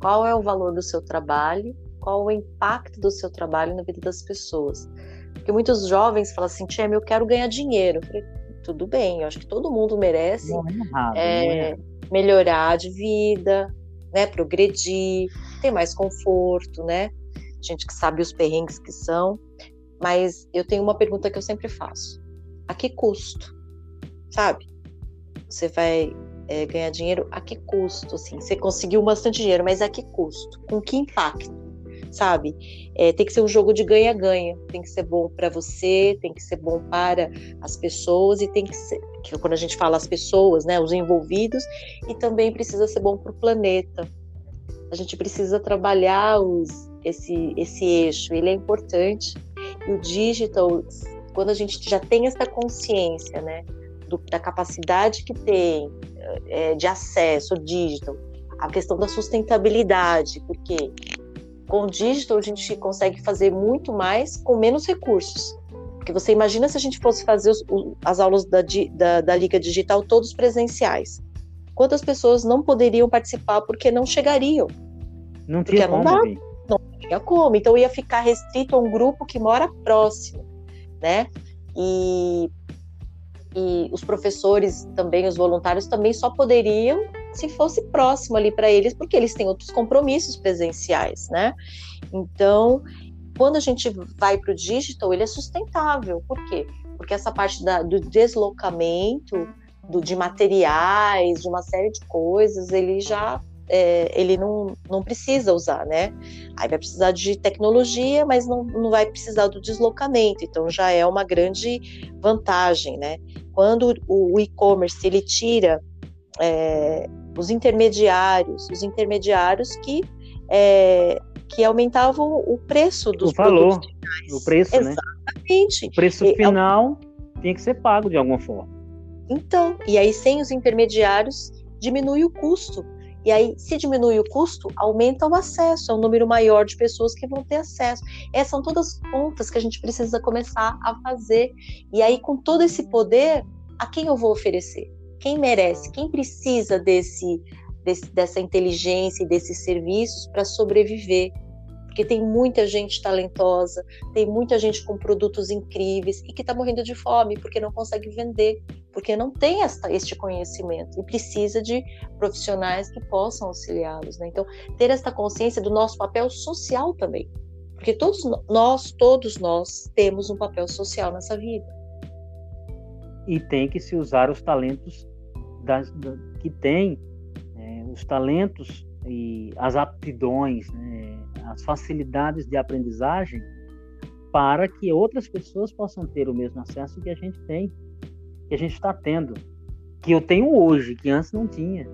Qual é o valor do seu trabalho? Qual o impacto do seu trabalho na vida das pessoas? Porque muitos jovens falam assim, Tia, eu quero ganhar dinheiro. Eu falei, tudo bem, eu acho que todo mundo merece não é errado, é, é. melhorar de vida, né, progredir, ter mais conforto, né? Gente que sabe os perrengues que são. Mas eu tenho uma pergunta que eu sempre faço: a que custo? Sabe? Você vai é, ganhar dinheiro a que custo? Assim, você conseguiu bastante dinheiro, mas a que custo? Com que impacto? sabe? É, tem que ser um jogo de ganha-ganha. Tem que ser bom para você, tem que ser bom para as pessoas e tem que ser, que quando a gente fala as pessoas, né, os envolvidos, e também precisa ser bom para o planeta. A gente precisa trabalhar os, esse, esse eixo, ele é importante. E o digital, quando a gente já tem essa consciência, né, do, da capacidade que tem é, de acesso digital, a questão da sustentabilidade, porque com o digital, a gente consegue fazer muito mais com menos recursos. Porque você imagina se a gente fosse fazer os, as aulas da, da, da Liga Digital todos presenciais. Quantas pessoas não poderiam participar porque não chegariam? Não tinha porque como. Não, não tinha como. Então ia ficar restrito a um grupo que mora próximo, né? E, e os professores também, os voluntários também só poderiam se fosse próximo ali para eles, porque eles têm outros compromissos presenciais, né? Então, quando a gente vai para o digital, ele é sustentável. Por quê? Porque essa parte da, do deslocamento, do, de materiais, de uma série de coisas, ele já é, ele não, não precisa usar, né? Aí vai precisar de tecnologia, mas não, não vai precisar do deslocamento, então já é uma grande vantagem, né? Quando o, o e-commerce ele tira é, os intermediários, os intermediários que, é, que aumentavam o preço dos o valor, o preço, né? Exatamente. O preço final e, tinha que ser pago de alguma forma. Então, e aí sem os intermediários diminui o custo. E aí, se diminui o custo, aumenta o acesso, é um número maior de pessoas que vão ter acesso. Essas são todas contas que a gente precisa começar a fazer. E aí, com todo esse poder, a quem eu vou oferecer? Quem merece? Quem precisa desse, desse dessa inteligência e desses serviços para sobreviver? Porque tem muita gente talentosa, tem muita gente com produtos incríveis e que está morrendo de fome porque não consegue vender, porque não tem esta, este conhecimento e precisa de profissionais que possam auxiliá-los. Né? Então, ter esta consciência do nosso papel social também. Porque todos nós, todos nós, temos um papel social nessa vida. E tem que se usar os talentos das, da, que tem, é, os talentos e as aptidões, né, as facilidades de aprendizagem para que outras pessoas possam ter o mesmo acesso que a gente tem, que a gente está tendo, que eu tenho hoje, que antes não tinha,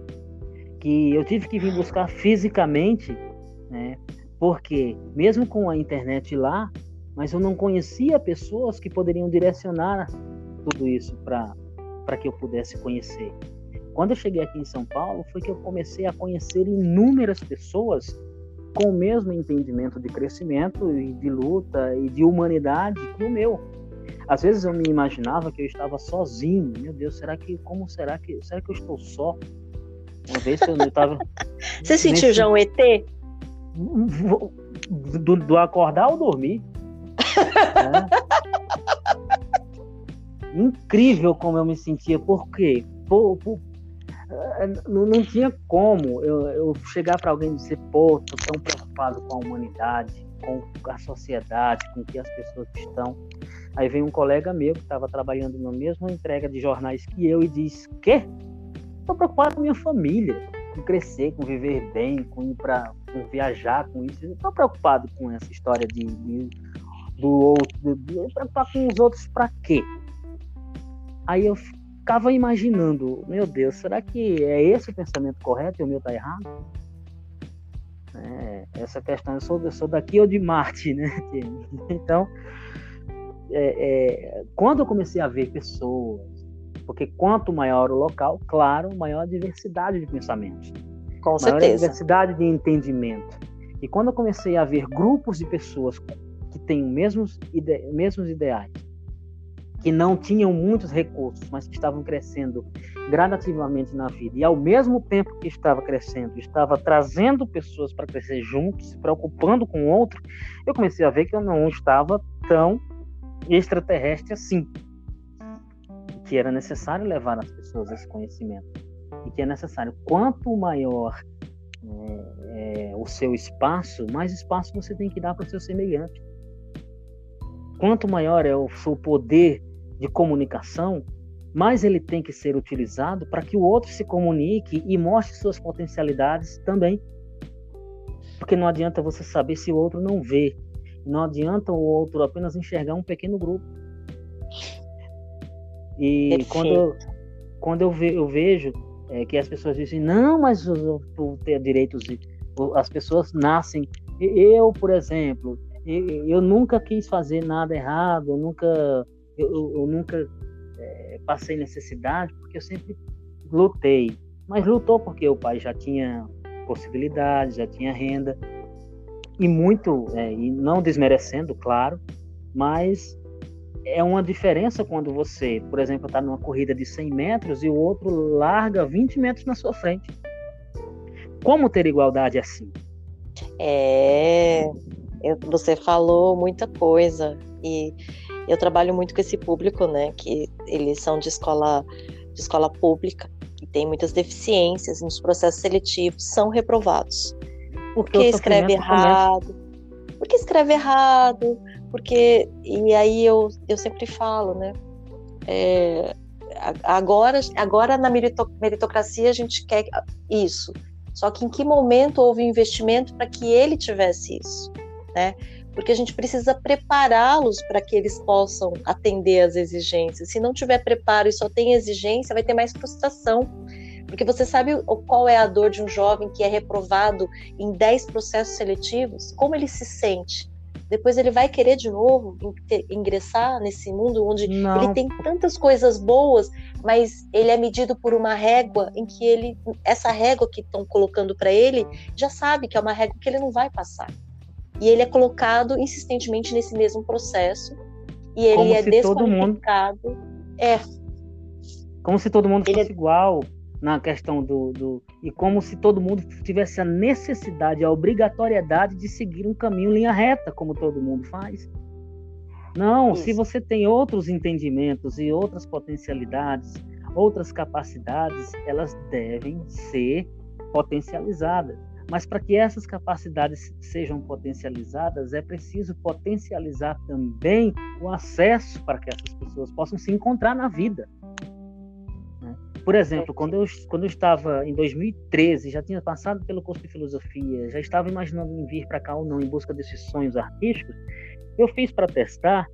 que eu tive que vir buscar fisicamente, né? Porque mesmo com a internet lá, mas eu não conhecia pessoas que poderiam direcionar tudo isso para para que eu pudesse conhecer. Quando eu cheguei aqui em São Paulo, foi que eu comecei a conhecer inúmeras pessoas com o mesmo entendimento de crescimento e de luta e de humanidade que o meu. Às vezes eu me imaginava que eu estava sozinho. Meu Deus, será que como será que será que eu estou só? Uma vez eu estava Você sentiu nesse... já um ET? Do, do acordar ou dormir. é. Incrível como eu me sentia. Por quê? Por, por, não, não tinha como eu, eu chegar para alguém e dizer, pô, tô tão preocupado com a humanidade, com a sociedade, com que as pessoas estão. Aí vem um colega meu que estava trabalhando na mesma entrega de jornais que eu e diz, quê? Tô preocupado com minha família, com crescer, com viver bem, com ir para viajar com isso. Não tô preocupado com essa história de, de do outro, de, preocupar com os outros para quê? Aí eu ficava imaginando, meu Deus, será que é esse o pensamento correto e o meu tá errado? É, essa questão, eu sou, eu sou daqui ou de Marte, né? Então, é, é, quando eu comecei a ver pessoas, porque quanto maior o local, claro, maior a diversidade de pensamentos. Com maior certeza. a diversidade de entendimento. E quando eu comecei a ver grupos de pessoas que têm os mesmos, ide mesmos ideais, que não tinham muitos recursos, mas que estavam crescendo gradativamente na vida, e ao mesmo tempo que estava crescendo, estava trazendo pessoas para crescer juntos, se preocupando com o outro, eu comecei a ver que eu não estava tão extraterrestre assim. Que era necessário levar as pessoas esse conhecimento. E que é necessário, quanto maior é, é, o seu espaço, mais espaço você tem que dar para o seu semelhante. Quanto maior é o seu poder de comunicação, mais ele tem que ser utilizado para que o outro se comunique e mostre suas potencialidades também. Porque não adianta você saber se o outro não vê. Não adianta o outro apenas enxergar um pequeno grupo. E quando, quando eu, ve, eu vejo é, que as pessoas dizem, não, mas tu tem direitos, as pessoas nascem. Eu, por exemplo, eu nunca quis fazer nada errado, eu nunca eu, eu nunca é, passei necessidade, porque eu sempre lutei. Mas lutou porque o pai já tinha possibilidades, já tinha renda. E muito, é, e não desmerecendo, claro, mas é uma diferença quando você, por exemplo, está numa corrida de 100 metros e o outro larga 20 metros na sua frente. Como ter igualdade assim? É, você falou muita coisa e eu trabalho muito com esse público, né, que eles são de escola, de escola pública e tem muitas deficiências nos processos seletivos, são reprovados. Porque escreve errado, começa. porque escreve errado, porque e aí eu, eu sempre falo, né, é, agora agora na meritocracia a gente quer isso. Só que em que momento houve investimento para que ele tivesse isso, né? Porque a gente precisa prepará-los para que eles possam atender às exigências. Se não tiver preparo e só tem exigência, vai ter mais frustração. Porque você sabe qual é a dor de um jovem que é reprovado em 10 processos seletivos? Como ele se sente? Depois ele vai querer de novo ingressar nesse mundo onde não. ele tem tantas coisas boas, mas ele é medido por uma régua em que ele, essa régua que estão colocando para ele, já sabe que é uma régua que ele não vai passar. E ele é colocado insistentemente nesse mesmo processo e ele Como é desqualificado. Mundo... É. Como se todo mundo fosse Ele... igual na questão do, do. E como se todo mundo tivesse a necessidade, a obrigatoriedade de seguir um caminho linha reta, como todo mundo faz. Não, Isso. se você tem outros entendimentos e outras potencialidades, outras capacidades, elas devem ser potencializadas. Mas para que essas capacidades sejam potencializadas, é preciso potencializar também o acesso para que essas pessoas possam se encontrar na vida. Né? Por exemplo, quando eu, quando eu estava em 2013, já tinha passado pelo curso de filosofia, já estava imaginando em vir para cá ou não em busca desses sonhos artísticos, eu fiz para testar,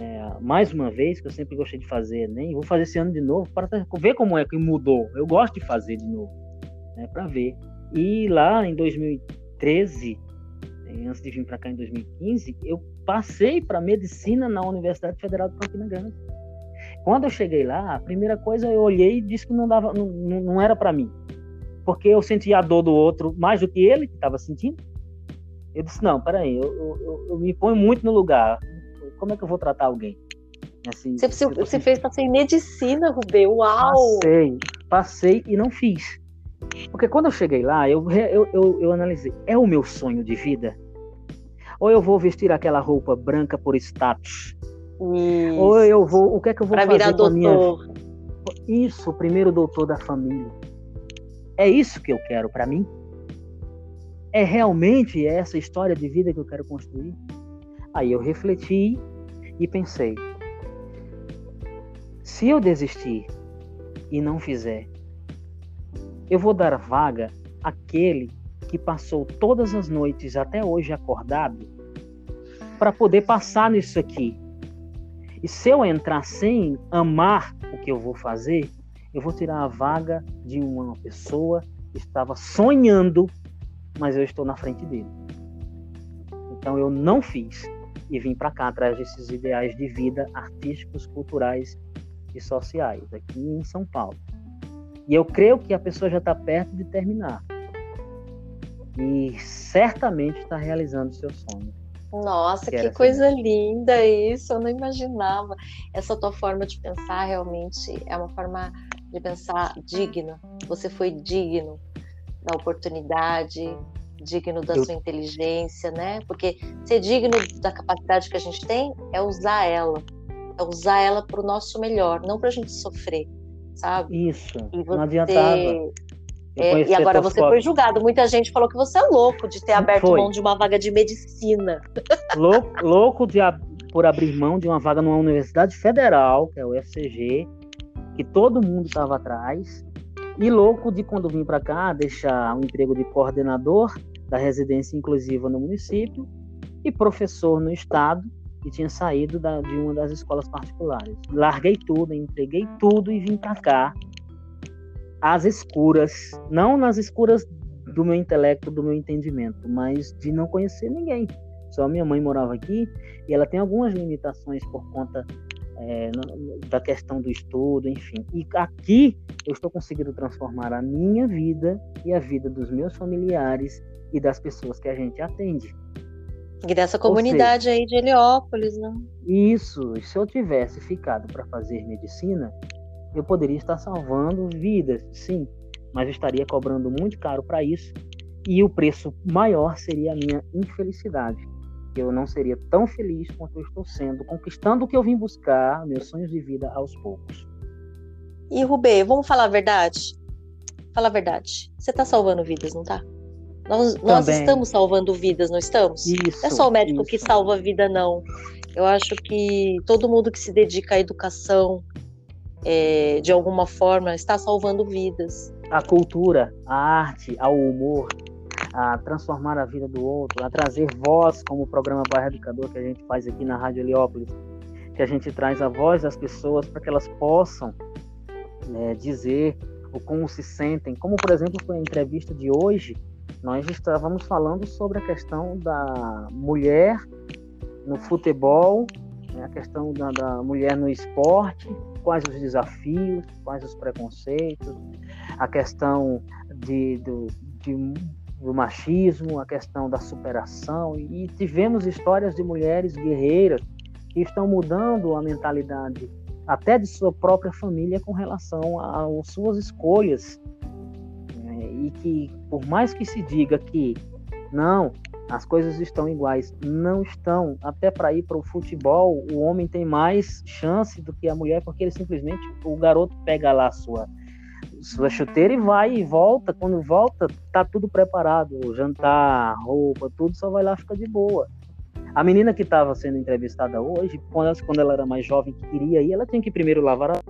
é, mais uma vez, que eu sempre gostei de fazer, né? vou fazer esse ano de novo, para ver como é que mudou. Eu gosto de fazer de novo, né, para ver. E lá em 2013, eh, antes de vir para cá em 2015, eu passei para medicina na Universidade Federal de Campina Grande. Quando eu cheguei lá, a primeira coisa eu olhei e disse que não dava, não, não era para mim, porque eu sentia a dor do outro mais do que ele que estava sentindo. Eu disse não, peraí, eu, eu, eu me ponho muito no lugar. Como é que eu vou tratar alguém? Assim, você, você fez passei em medicina, Rubê, uau! Passei, passei e não fiz. Porque quando eu cheguei lá, eu, eu, eu, eu analisei, é o meu sonho de vida? Ou eu vou vestir aquela roupa branca por status? Isso. Ou eu vou, o que é que eu vou pra fazer virar doutor. Minha... Isso, o primeiro doutor da família. É isso que eu quero para mim? É realmente essa história de vida que eu quero construir? Aí eu refleti e pensei: se eu desistir e não fizer, eu vou dar vaga àquele que passou todas as noites até hoje acordado para poder passar nisso aqui. E se eu entrar sem amar o que eu vou fazer, eu vou tirar a vaga de uma pessoa que estava sonhando mas eu estou na frente dele. Então eu não fiz e vim para cá atrás desses ideais de vida artísticos, culturais e sociais aqui em São Paulo. E eu creio que a pessoa já está perto de terminar. E certamente está realizando seu sonho. Nossa, que, que coisa linda isso! Eu não imaginava. Essa tua forma de pensar realmente é uma forma de pensar digna. Você foi digno da oportunidade, digno da sua inteligência, né? Porque ser digno da capacidade que a gente tem é usar ela, é usar ela para o nosso melhor, não para a gente sofrer, sabe? Isso. E você... Não adiantava. É, e agora você foi julgado. Muita gente falou que você é louco de ter aberto foi. mão de uma vaga de medicina. Louco, louco de, por abrir mão de uma vaga numa universidade federal, que é o UFCG, que todo mundo estava atrás, e louco de quando vim para cá deixar um emprego de coordenador da residência inclusiva no município e professor no estado e tinha saído da, de uma das escolas particulares. Larguei tudo, entreguei tudo e vim para cá às escuras, não nas escuras do meu intelecto, do meu entendimento, mas de não conhecer ninguém. Só minha mãe morava aqui e ela tem algumas limitações por conta é, da questão do estudo, enfim. E aqui eu estou conseguindo transformar a minha vida e a vida dos meus familiares e das pessoas que a gente atende. E dessa comunidade seja, aí de Heliópolis, né? Isso. Se eu tivesse ficado para fazer medicina, eu poderia estar salvando vidas, sim, mas eu estaria cobrando muito caro para isso e o preço maior seria a minha infelicidade eu não seria tão feliz quanto eu estou sendo, conquistando o que eu vim buscar, meus sonhos de vida aos poucos. E Rubê, vamos falar a verdade? Fala a verdade. Você está salvando vidas, não está? Nós, nós, estamos salvando vidas, não estamos? Isso, não é só o médico isso. que salva a vida, não. Eu acho que todo mundo que se dedica à educação, é, de alguma forma, está salvando vidas. A cultura, a arte, ao humor, a transformar a vida do outro, a trazer voz, como o programa Bairro Educador que a gente faz aqui na Rádio Heliópolis, que a gente traz a voz das pessoas para que elas possam né, dizer o como se sentem. Como, por exemplo, foi a entrevista de hoje, nós estávamos falando sobre a questão da mulher no futebol, né, a questão da, da mulher no esporte, quais os desafios, quais os preconceitos, a questão de, de, de do machismo, a questão da superação, e tivemos histórias de mulheres guerreiras que estão mudando a mentalidade até de sua própria família com relação às suas escolhas. E que, por mais que se diga que não, as coisas estão iguais, não estão. Até para ir para o futebol, o homem tem mais chance do que a mulher, porque ele simplesmente, o garoto pega lá a sua, sua chuteira e vai e volta. Quando volta, tá tudo preparado, jantar, roupa, tudo, só vai lá fica de boa. A menina que estava sendo entrevistada hoje, quando ela, quando ela era mais jovem, que queria ir, ela tinha que primeiro lavar a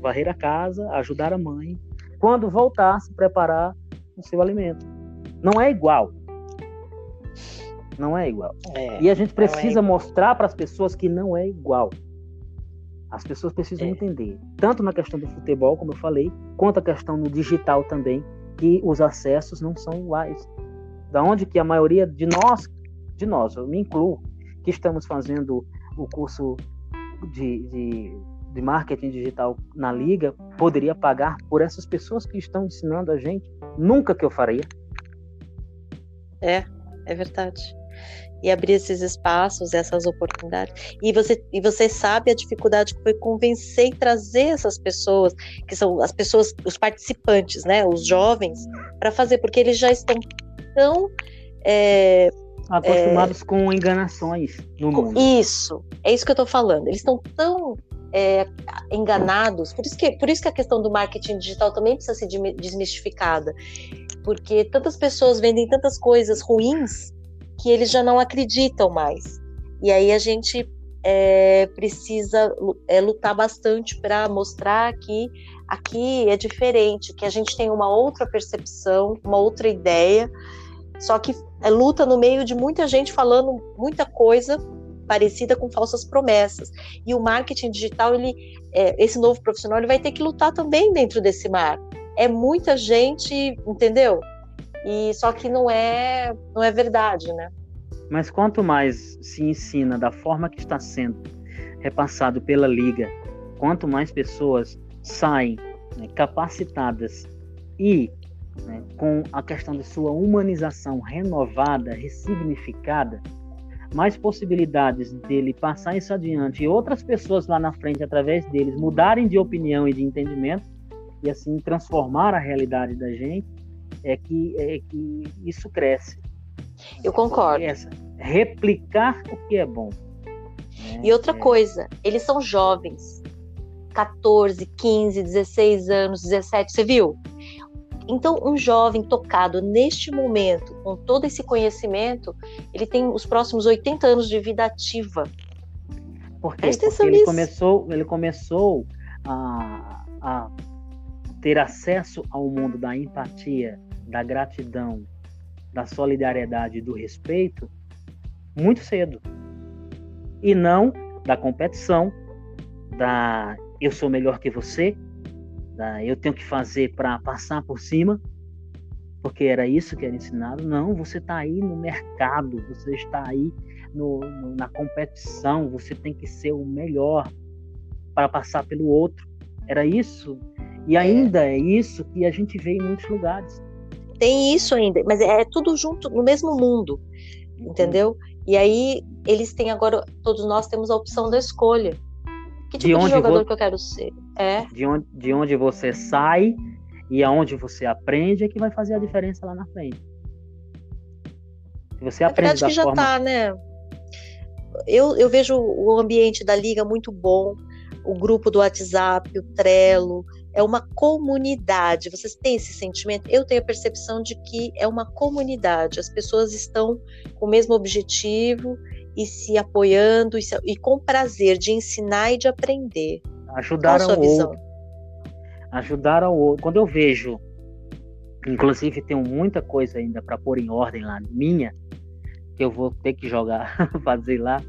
varrer a casa, ajudar a mãe. Quando voltasse, preparar o seu alimento. Não é igual. Não é igual. É, e a gente é precisa é mostrar para as pessoas que não é igual. As pessoas precisam é. entender, tanto na questão do futebol, como eu falei, quanto a questão no digital também, que os acessos não são iguais. Da onde que a maioria de nós de nós, eu me incluo, que estamos fazendo o curso de, de, de marketing digital na Liga, poderia pagar por essas pessoas que estão ensinando a gente? Nunca que eu faria. É, é verdade e abrir esses espaços, essas oportunidades. E você, e você sabe a dificuldade que foi convencer e trazer essas pessoas, que são as pessoas, os participantes, né, os jovens, para fazer, porque eles já estão tão é, acostumados é... com enganações no mundo. Isso, é isso que eu estou falando. Eles estão tão é, enganados, por isso, que, por isso que a questão do marketing digital também precisa ser desmistificada, porque tantas pessoas vendem tantas coisas ruins que eles já não acreditam mais. E aí a gente é, precisa é, lutar bastante para mostrar que aqui é diferente, que a gente tem uma outra percepção, uma outra ideia só que é luta no meio de muita gente falando muita coisa parecida com falsas promessas. E o marketing digital, ele, é, esse novo profissional, ele vai ter que lutar também dentro desse mar. É muita gente, entendeu? E só que não é, não é verdade, né? Mas quanto mais se ensina da forma que está sendo repassado pela liga, quanto mais pessoas saem né, capacitadas e né, com a questão de sua humanização renovada, ressignificada, mais possibilidades dele passar isso adiante e outras pessoas lá na frente, através deles, mudarem de opinião e de entendimento e assim transformar a realidade da gente, é que, é que isso cresce. Eu concordo. Essa, replicar o que é bom. Né? E outra é... coisa, eles são jovens. 14, 15, 16 anos, 17, você viu? Então, um jovem tocado neste momento, com todo esse conhecimento, ele tem os próximos 80 anos de vida ativa. Por quê? Porque ele começou, ele começou a, a ter acesso ao mundo da empatia, da gratidão, da solidariedade, do respeito muito cedo. E não da competição, da eu sou melhor que você, Tá? eu tenho que fazer para passar por cima, porque era isso que era ensinado. Não, você está aí no mercado, você está aí no, no, na competição, você tem que ser o melhor para passar pelo outro. Era isso. E ainda é isso que a gente vê em muitos lugares. Tem isso ainda, mas é tudo junto no mesmo mundo, entendeu? E aí eles têm agora, todos nós temos a opção da escolha. Que tipo de, de jogador que eu quero ser? É. De onde, de onde você sai e aonde você aprende é que vai fazer a diferença lá na frente. Se você aprende verdade da que já forma... tá, né? Eu, eu vejo o ambiente da liga muito bom, o grupo do WhatsApp, o Trello, é uma comunidade. Vocês têm esse sentimento? Eu tenho a percepção de que é uma comunidade. As pessoas estão com o mesmo objetivo e se apoiando e, se, e com prazer de ensinar e de aprender. Ajudar ao outro. Ajudar ao outro. Quando eu vejo, inclusive tenho muita coisa ainda para pôr em ordem lá, minha, que eu vou ter que jogar, fazer lá,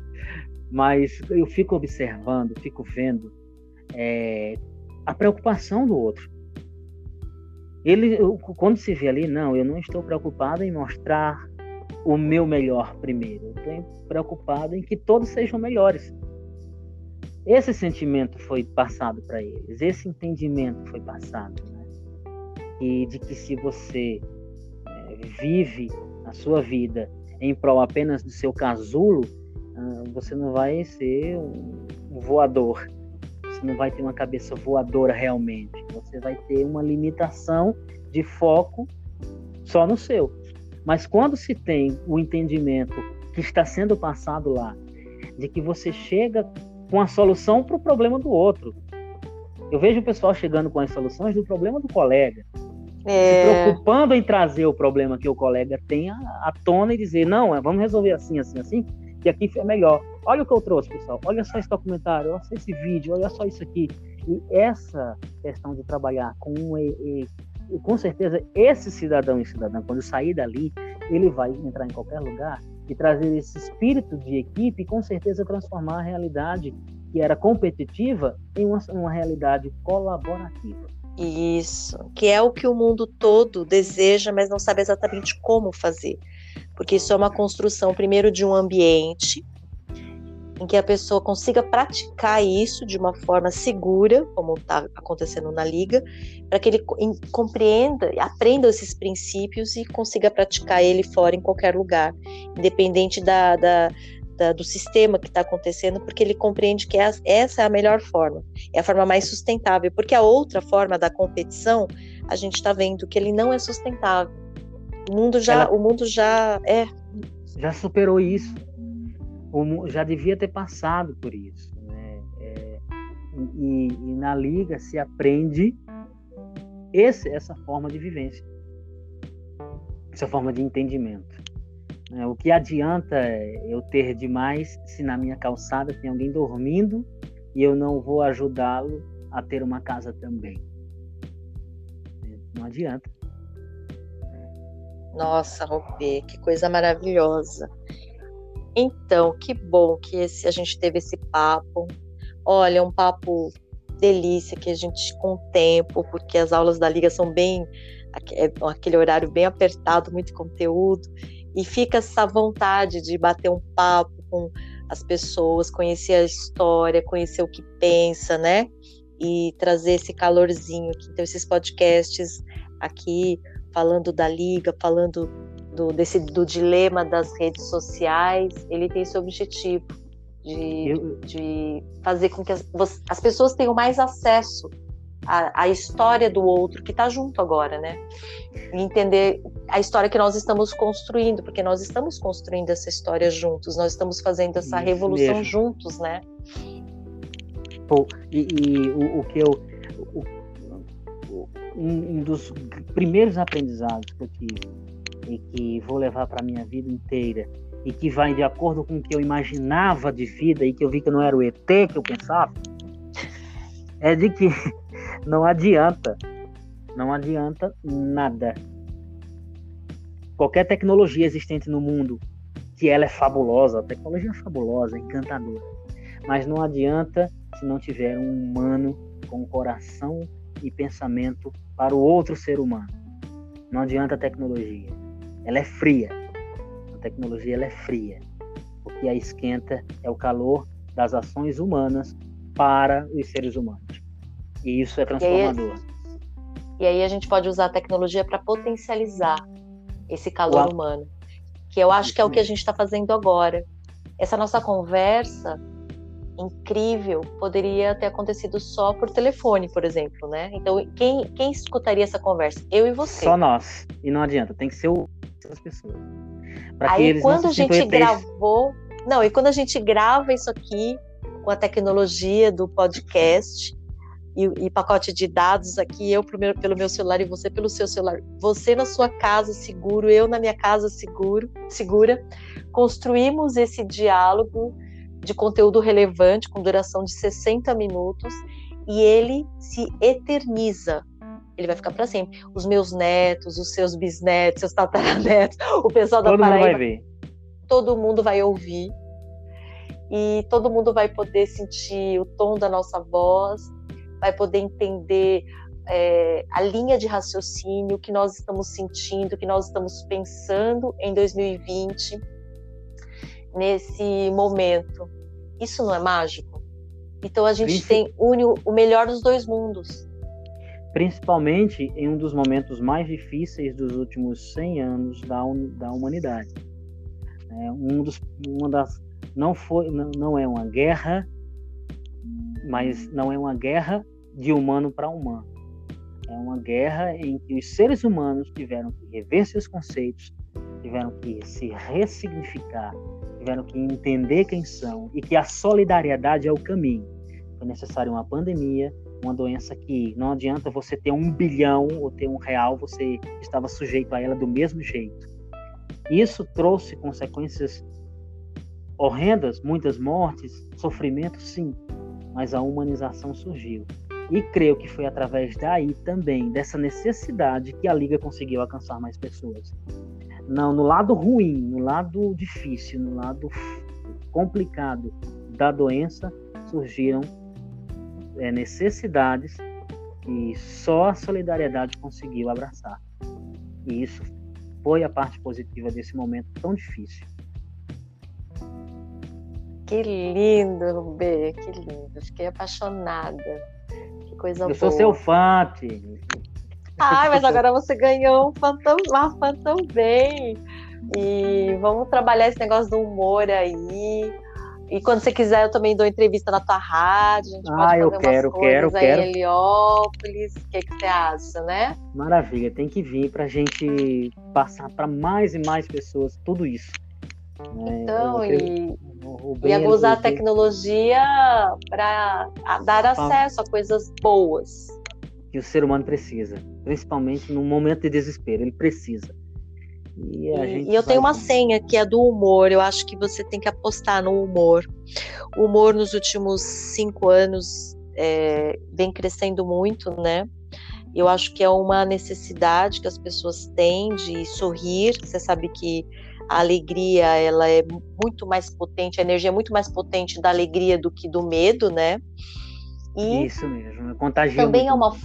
mas eu fico observando, fico vendo é, a preocupação do outro. Ele, quando se vê ali, não, eu não estou preocupado em mostrar o meu melhor primeiro. Eu estou preocupado em que todos sejam melhores. Esse sentimento foi passado para eles, esse entendimento foi passado. Né? E de que se você é, vive a sua vida em prol apenas do seu casulo, ah, você não vai ser um voador. Você você não vai ter uma cabeça voadora realmente. Você vai ter uma limitação de foco só no seu. Mas quando se tem o entendimento que está sendo passado lá, de que você chega com a solução para o problema do outro. Eu vejo o pessoal chegando com as soluções do problema do colega. É... Se preocupando em trazer o problema que o colega tem à tona e dizer, não, vamos resolver assim, assim, assim, que aqui é melhor. Olha o que eu trouxe, pessoal. Olha só esse documentário, olha só esse vídeo, olha só isso aqui. E essa questão de trabalhar com um, e, e, com certeza esse cidadão e cidadã, quando sair dali, ele vai entrar em qualquer lugar e trazer esse espírito de equipe com certeza transformar a realidade que era competitiva em uma, uma realidade colaborativa. Isso, que é o que o mundo todo deseja, mas não sabe exatamente como fazer. Porque isso é uma construção, primeiro, de um ambiente em que a pessoa consiga praticar isso de uma forma segura, como está acontecendo na liga, para que ele compreenda, aprenda esses princípios e consiga praticar ele fora em qualquer lugar, independente da, da, da do sistema que está acontecendo, porque ele compreende que essa é a melhor forma, é a forma mais sustentável, porque a outra forma da competição, a gente está vendo que ele não é sustentável. O mundo já, Ela... o mundo já é já superou isso já devia ter passado por isso. Né? É, e, e, na liga se aprende esse, essa forma de vivência, essa forma de entendimento. Né? O que adianta eu ter demais se na minha calçada tem alguém dormindo e eu não vou ajudá-lo a ter uma casa também? Não adianta. Nossa, Rupê, que coisa maravilhosa. Então, que bom que esse, a gente teve esse papo. Olha, um papo delícia que a gente com tempo, porque as aulas da liga são bem é aquele horário bem apertado, muito conteúdo, e fica essa vontade de bater um papo com as pessoas, conhecer a história, conhecer o que pensa, né? E trazer esse calorzinho. Então, esses podcasts aqui falando da liga, falando do, desse, do dilema das redes sociais, ele tem esse objetivo de, Eu... de fazer com que as, as pessoas tenham mais acesso à, à história do outro que está junto agora, né? E entender a história que nós estamos construindo, porque nós estamos construindo essa história juntos, nós estamos fazendo essa Isso revolução mesmo. juntos, né? E, e o, o, que eu. O, um, um dos primeiros aprendizados que eu tive e que vou levar para minha vida inteira e que vai de acordo com o que eu imaginava de vida e que eu vi que não era o ET que eu pensava, é de que não adianta, não adianta nada. Qualquer tecnologia existente no mundo, que ela é fabulosa, a tecnologia é fabulosa, encantadora, mas não adianta se não tiver um humano com coração e pensamento para o outro ser humano. Não adianta tecnologia ela é fria. A tecnologia ela é fria. O que a esquenta é o calor das ações humanas para os seres humanos. E isso é transformador. E aí, e aí a gente pode usar a tecnologia para potencializar esse calor Uau. humano, que eu acho que é o que a gente está fazendo agora. Essa nossa conversa incrível poderia ter acontecido só por telefone, por exemplo, né? Então, quem, quem escutaria essa conversa? Eu e você. Só nós. E não adianta, tem que ser o as pessoas. Aí quando a gente gravou, não, e quando a gente grava isso aqui com a tecnologia do podcast e, e pacote de dados aqui, eu primeiro pelo meu celular e você pelo seu celular, você na sua casa seguro, eu na minha casa seguro, segura, construímos esse diálogo de conteúdo relevante com duração de 60 minutos e ele se eterniza ele vai ficar para sempre. Os meus netos, os seus bisnetos, seus tataranetos, o pessoal da todo Paraíba, mundo vai ver. todo mundo vai ouvir e todo mundo vai poder sentir o tom da nossa voz, vai poder entender é, a linha de raciocínio que nós estamos sentindo, que nós estamos pensando em 2020 nesse momento. Isso não é mágico? Então a gente tem une o melhor dos dois mundos principalmente em um dos momentos mais difíceis dos últimos 100 anos da, da humanidade. É, um dos, uma das, não, foi, não, não é uma guerra, mas não é uma guerra de humano para humano. É uma guerra em que os seres humanos tiveram que rever seus conceitos, tiveram que se ressignificar, tiveram que entender quem são e que a solidariedade é o caminho. Foi necessário uma pandemia, uma doença que não adianta você ter um bilhão ou ter um real, você estava sujeito a ela do mesmo jeito. Isso trouxe consequências horrendas, muitas mortes, sofrimento, sim, mas a humanização surgiu. E creio que foi através daí também, dessa necessidade, que a Liga conseguiu alcançar mais pessoas. Não, no lado ruim, no lado difícil, no lado complicado da doença, surgiram é, necessidades que só a solidariedade conseguiu abraçar. E isso foi a parte positiva desse momento tão difícil. Que lindo, Rubê, que lindo. Fiquei apaixonada. Que coisa Eu boa. Eu sou seu fã. Ai, mas agora você ganhou um tão, uma fã também. E vamos trabalhar esse negócio do humor aí. E quando você quiser, eu também dou entrevista na tua rádio. A gente ah, pode eu fazer quero, coisas quero, aí quero. em Heliópolis. O que, que você acha, né? Maravilha, tem que vir para a gente passar para mais e mais pessoas tudo isso. Então, e, e usar a tecnologia para dar acesso a coisas boas. Que o ser humano precisa, principalmente no momento de desespero, ele precisa. E, e, eu tenho uma senha que é do humor. Eu acho que você tem que apostar no humor. O humor nos últimos cinco anos é, vem crescendo muito, né? Eu acho que é uma necessidade que as pessoas têm de sorrir. Você sabe que a alegria ela é muito mais potente, a energia é muito mais potente da alegria do que do medo, né? E Isso mesmo, contagia. Também muito. é uma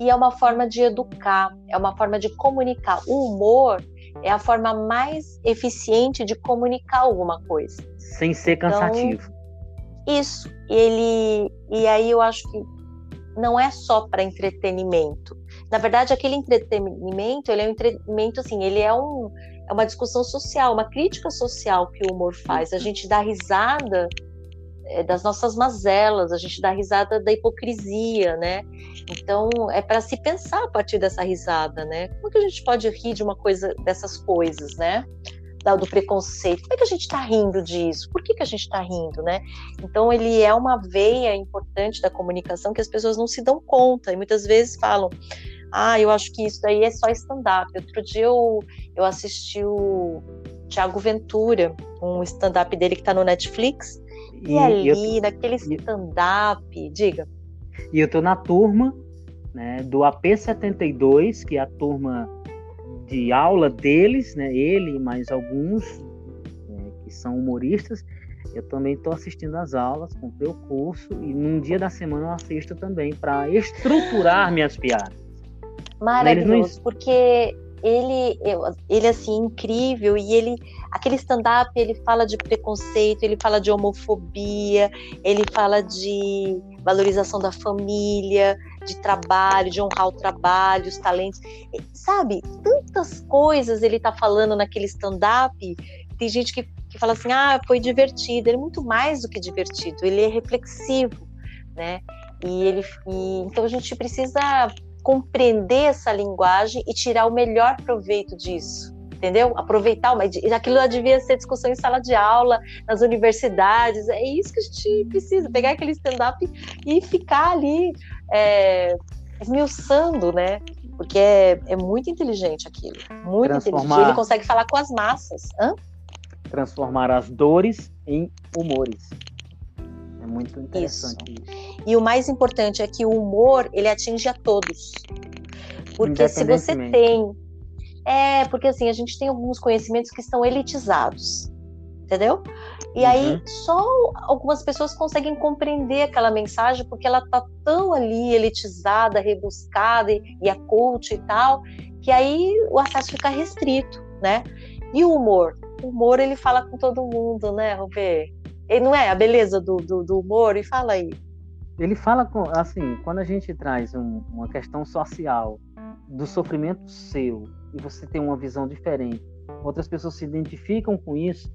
e é uma forma de educar, é uma forma de comunicar. O humor é a forma mais eficiente de comunicar alguma coisa. Sem ser então, cansativo. Então, isso. Ele e aí eu acho que não é só para entretenimento. Na verdade, aquele entretenimento, ele é um entretenimento assim, ele é um é uma discussão social, uma crítica social que o humor faz. A gente dá risada das nossas mazelas, a gente dá risada da hipocrisia, né? Então é para se pensar a partir dessa risada, né? Como que a gente pode rir de uma coisa dessas coisas, né? do preconceito. Como é que a gente está rindo disso? Por que, que a gente está rindo, né? Então ele é uma veia importante da comunicação que as pessoas não se dão conta e muitas vezes falam: ah, eu acho que isso daí é só stand-up. Outro dia eu, eu assisti o Tiago Ventura, um stand-up dele que está no Netflix, e, ali, eu, naquele stand-up, diga. E eu tô na turma né, do AP72, que é a turma de aula deles, né, ele e mais alguns né, que são humoristas. Eu também estou assistindo as aulas, comprei o curso e num dia da semana eu assisto também para estruturar minhas piadas. Maravilhoso, não... porque ele, ele assim incrível e ele aquele stand-up ele fala de preconceito, ele fala de homofobia, ele fala de valorização da família, de trabalho, de honrar o trabalho, os talentos, sabe? Tantas coisas ele tá falando naquele stand-up. Tem gente que, que fala assim, ah, foi divertido. Ele é muito mais do que divertido. Ele é reflexivo, né? E ele, e, então a gente precisa compreender essa linguagem e tirar o melhor proveito disso. Entendeu? Aproveitar, mas aquilo devia ser discussão em sala de aula, nas universidades. É isso que a gente precisa, pegar aquele stand-up e ficar ali é, esmiuçando, né? Porque é, é muito inteligente aquilo. Muito inteligente. Ele consegue falar com as massas. Hã? Transformar as dores em humores. É muito interessante isso. isso. E o mais importante é que o humor, ele atinge a todos. Porque se você tem. É, porque assim, a gente tem alguns conhecimentos que estão elitizados. Entendeu? E uhum. aí só algumas pessoas conseguem compreender aquela mensagem porque ela tá tão ali elitizada, rebuscada e, e a coach e tal, que aí o acesso fica restrito, né? E o humor? O humor ele fala com todo mundo, né, Rubê? Ele não é a beleza do, do, do humor? E fala aí ele fala com, assim, quando a gente traz um, uma questão social do sofrimento seu e você tem uma visão diferente, outras pessoas se identificam com isso,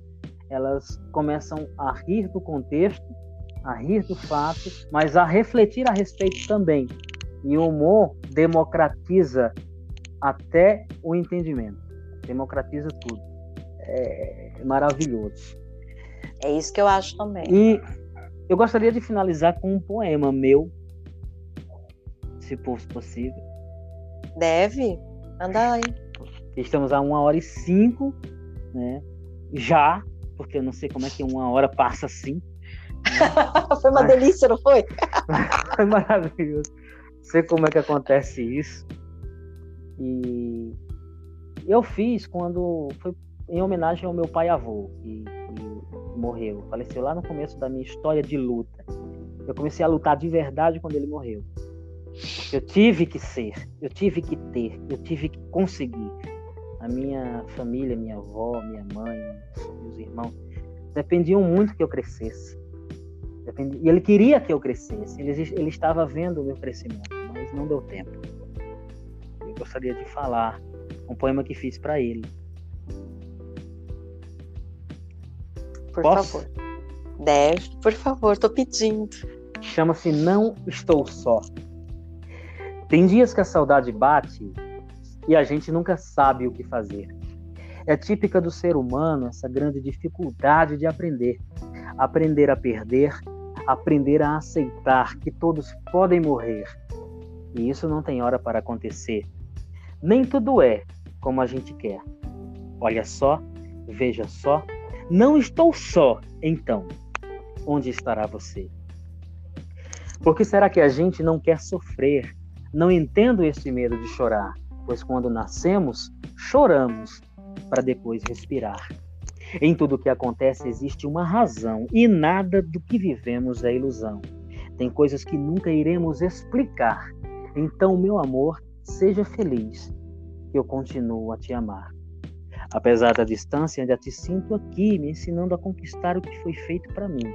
elas começam a rir do contexto, a rir do fato, mas a refletir a respeito também. E o humor democratiza até o entendimento, democratiza tudo. É maravilhoso. É isso que eu acho também. E eu gostaria de finalizar com um poema meu, se fosse possível. Deve. Anda aí. Estamos a uma hora e cinco, né? Já, porque eu não sei como é que uma hora passa assim. foi uma delícia, não foi? foi maravilhoso. Não sei como é que acontece isso. E eu fiz quando foi em homenagem ao meu pai avô, que, que morreu, faleceu lá no começo da minha história de luta. Eu comecei a lutar de verdade quando ele morreu. Eu tive que ser, eu tive que ter, eu tive que conseguir. A minha família, minha avó, minha mãe, meus irmãos, dependiam muito que eu crescesse. E ele queria que eu crescesse, ele, ele estava vendo o meu crescimento, mas não deu tempo. Eu gostaria de falar um poema que fiz para ele. Por Posso? favor. Deve, por favor, estou pedindo. Chama-se Não Estou Só. Tem dias que a saudade bate e a gente nunca sabe o que fazer. É típica do ser humano essa grande dificuldade de aprender. Aprender a perder, aprender a aceitar que todos podem morrer. E isso não tem hora para acontecer. Nem tudo é como a gente quer. Olha só, veja só, não estou só, então. Onde estará você? Por que será que a gente não quer sofrer? Não entendo esse medo de chorar, pois quando nascemos, choramos para depois respirar. Em tudo o que acontece existe uma razão e nada do que vivemos é ilusão. Tem coisas que nunca iremos explicar. Então, meu amor, seja feliz, eu continuo a te amar. Apesar da distância, ainda te sinto aqui, me ensinando a conquistar o que foi feito para mim.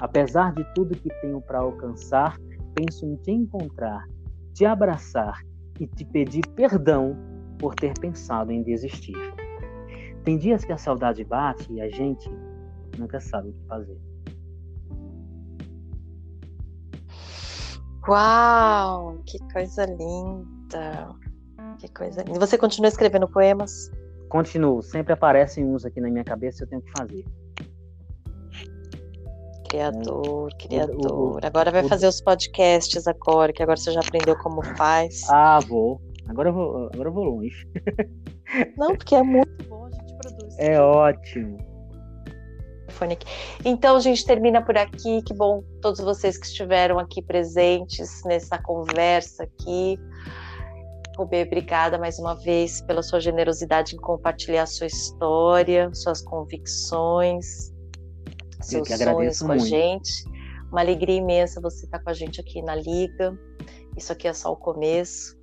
Apesar de tudo que tenho para alcançar, penso em te encontrar te abraçar e te pedir perdão por ter pensado em desistir. Tem dias que a saudade bate e a gente nunca sabe o que fazer. Uau, que coisa linda! Que coisa linda. Você continua escrevendo poemas? Continuo, sempre aparecem uns aqui na minha cabeça e eu tenho que fazer. Criador, criador. Agora vai fazer os podcasts agora, que agora você já aprendeu como faz. Ah, vou. Agora eu vou, agora eu vou longe. Não, porque é muito bom, a gente produz. É ótimo. Então, a gente termina por aqui. Que bom todos vocês que estiveram aqui presentes nessa conversa aqui. Rubê, obrigada mais uma vez pela sua generosidade em compartilhar sua história, suas convicções seus sonhos com muito. a gente. Uma alegria imensa você estar com a gente aqui na Liga. Isso aqui é só o começo.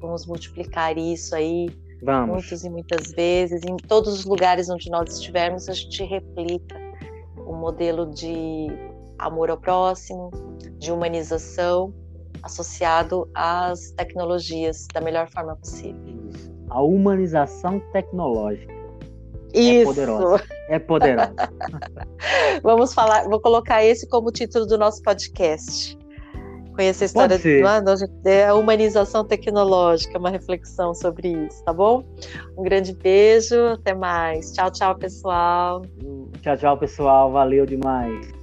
Vamos multiplicar isso aí Vamos. muitas e muitas vezes. Em todos os lugares onde nós estivermos, a gente replica um modelo de amor ao próximo, de humanização, associado às tecnologias da melhor forma possível. A humanização tecnológica. É Isso. É poderosa. É poderosa. Vamos falar, vou colocar esse como título do nosso podcast. Conhecer a história da é a humanização tecnológica, uma reflexão sobre isso, tá bom? Um grande beijo, até mais. Tchau, tchau, pessoal. Tchau, tchau, pessoal. Valeu demais.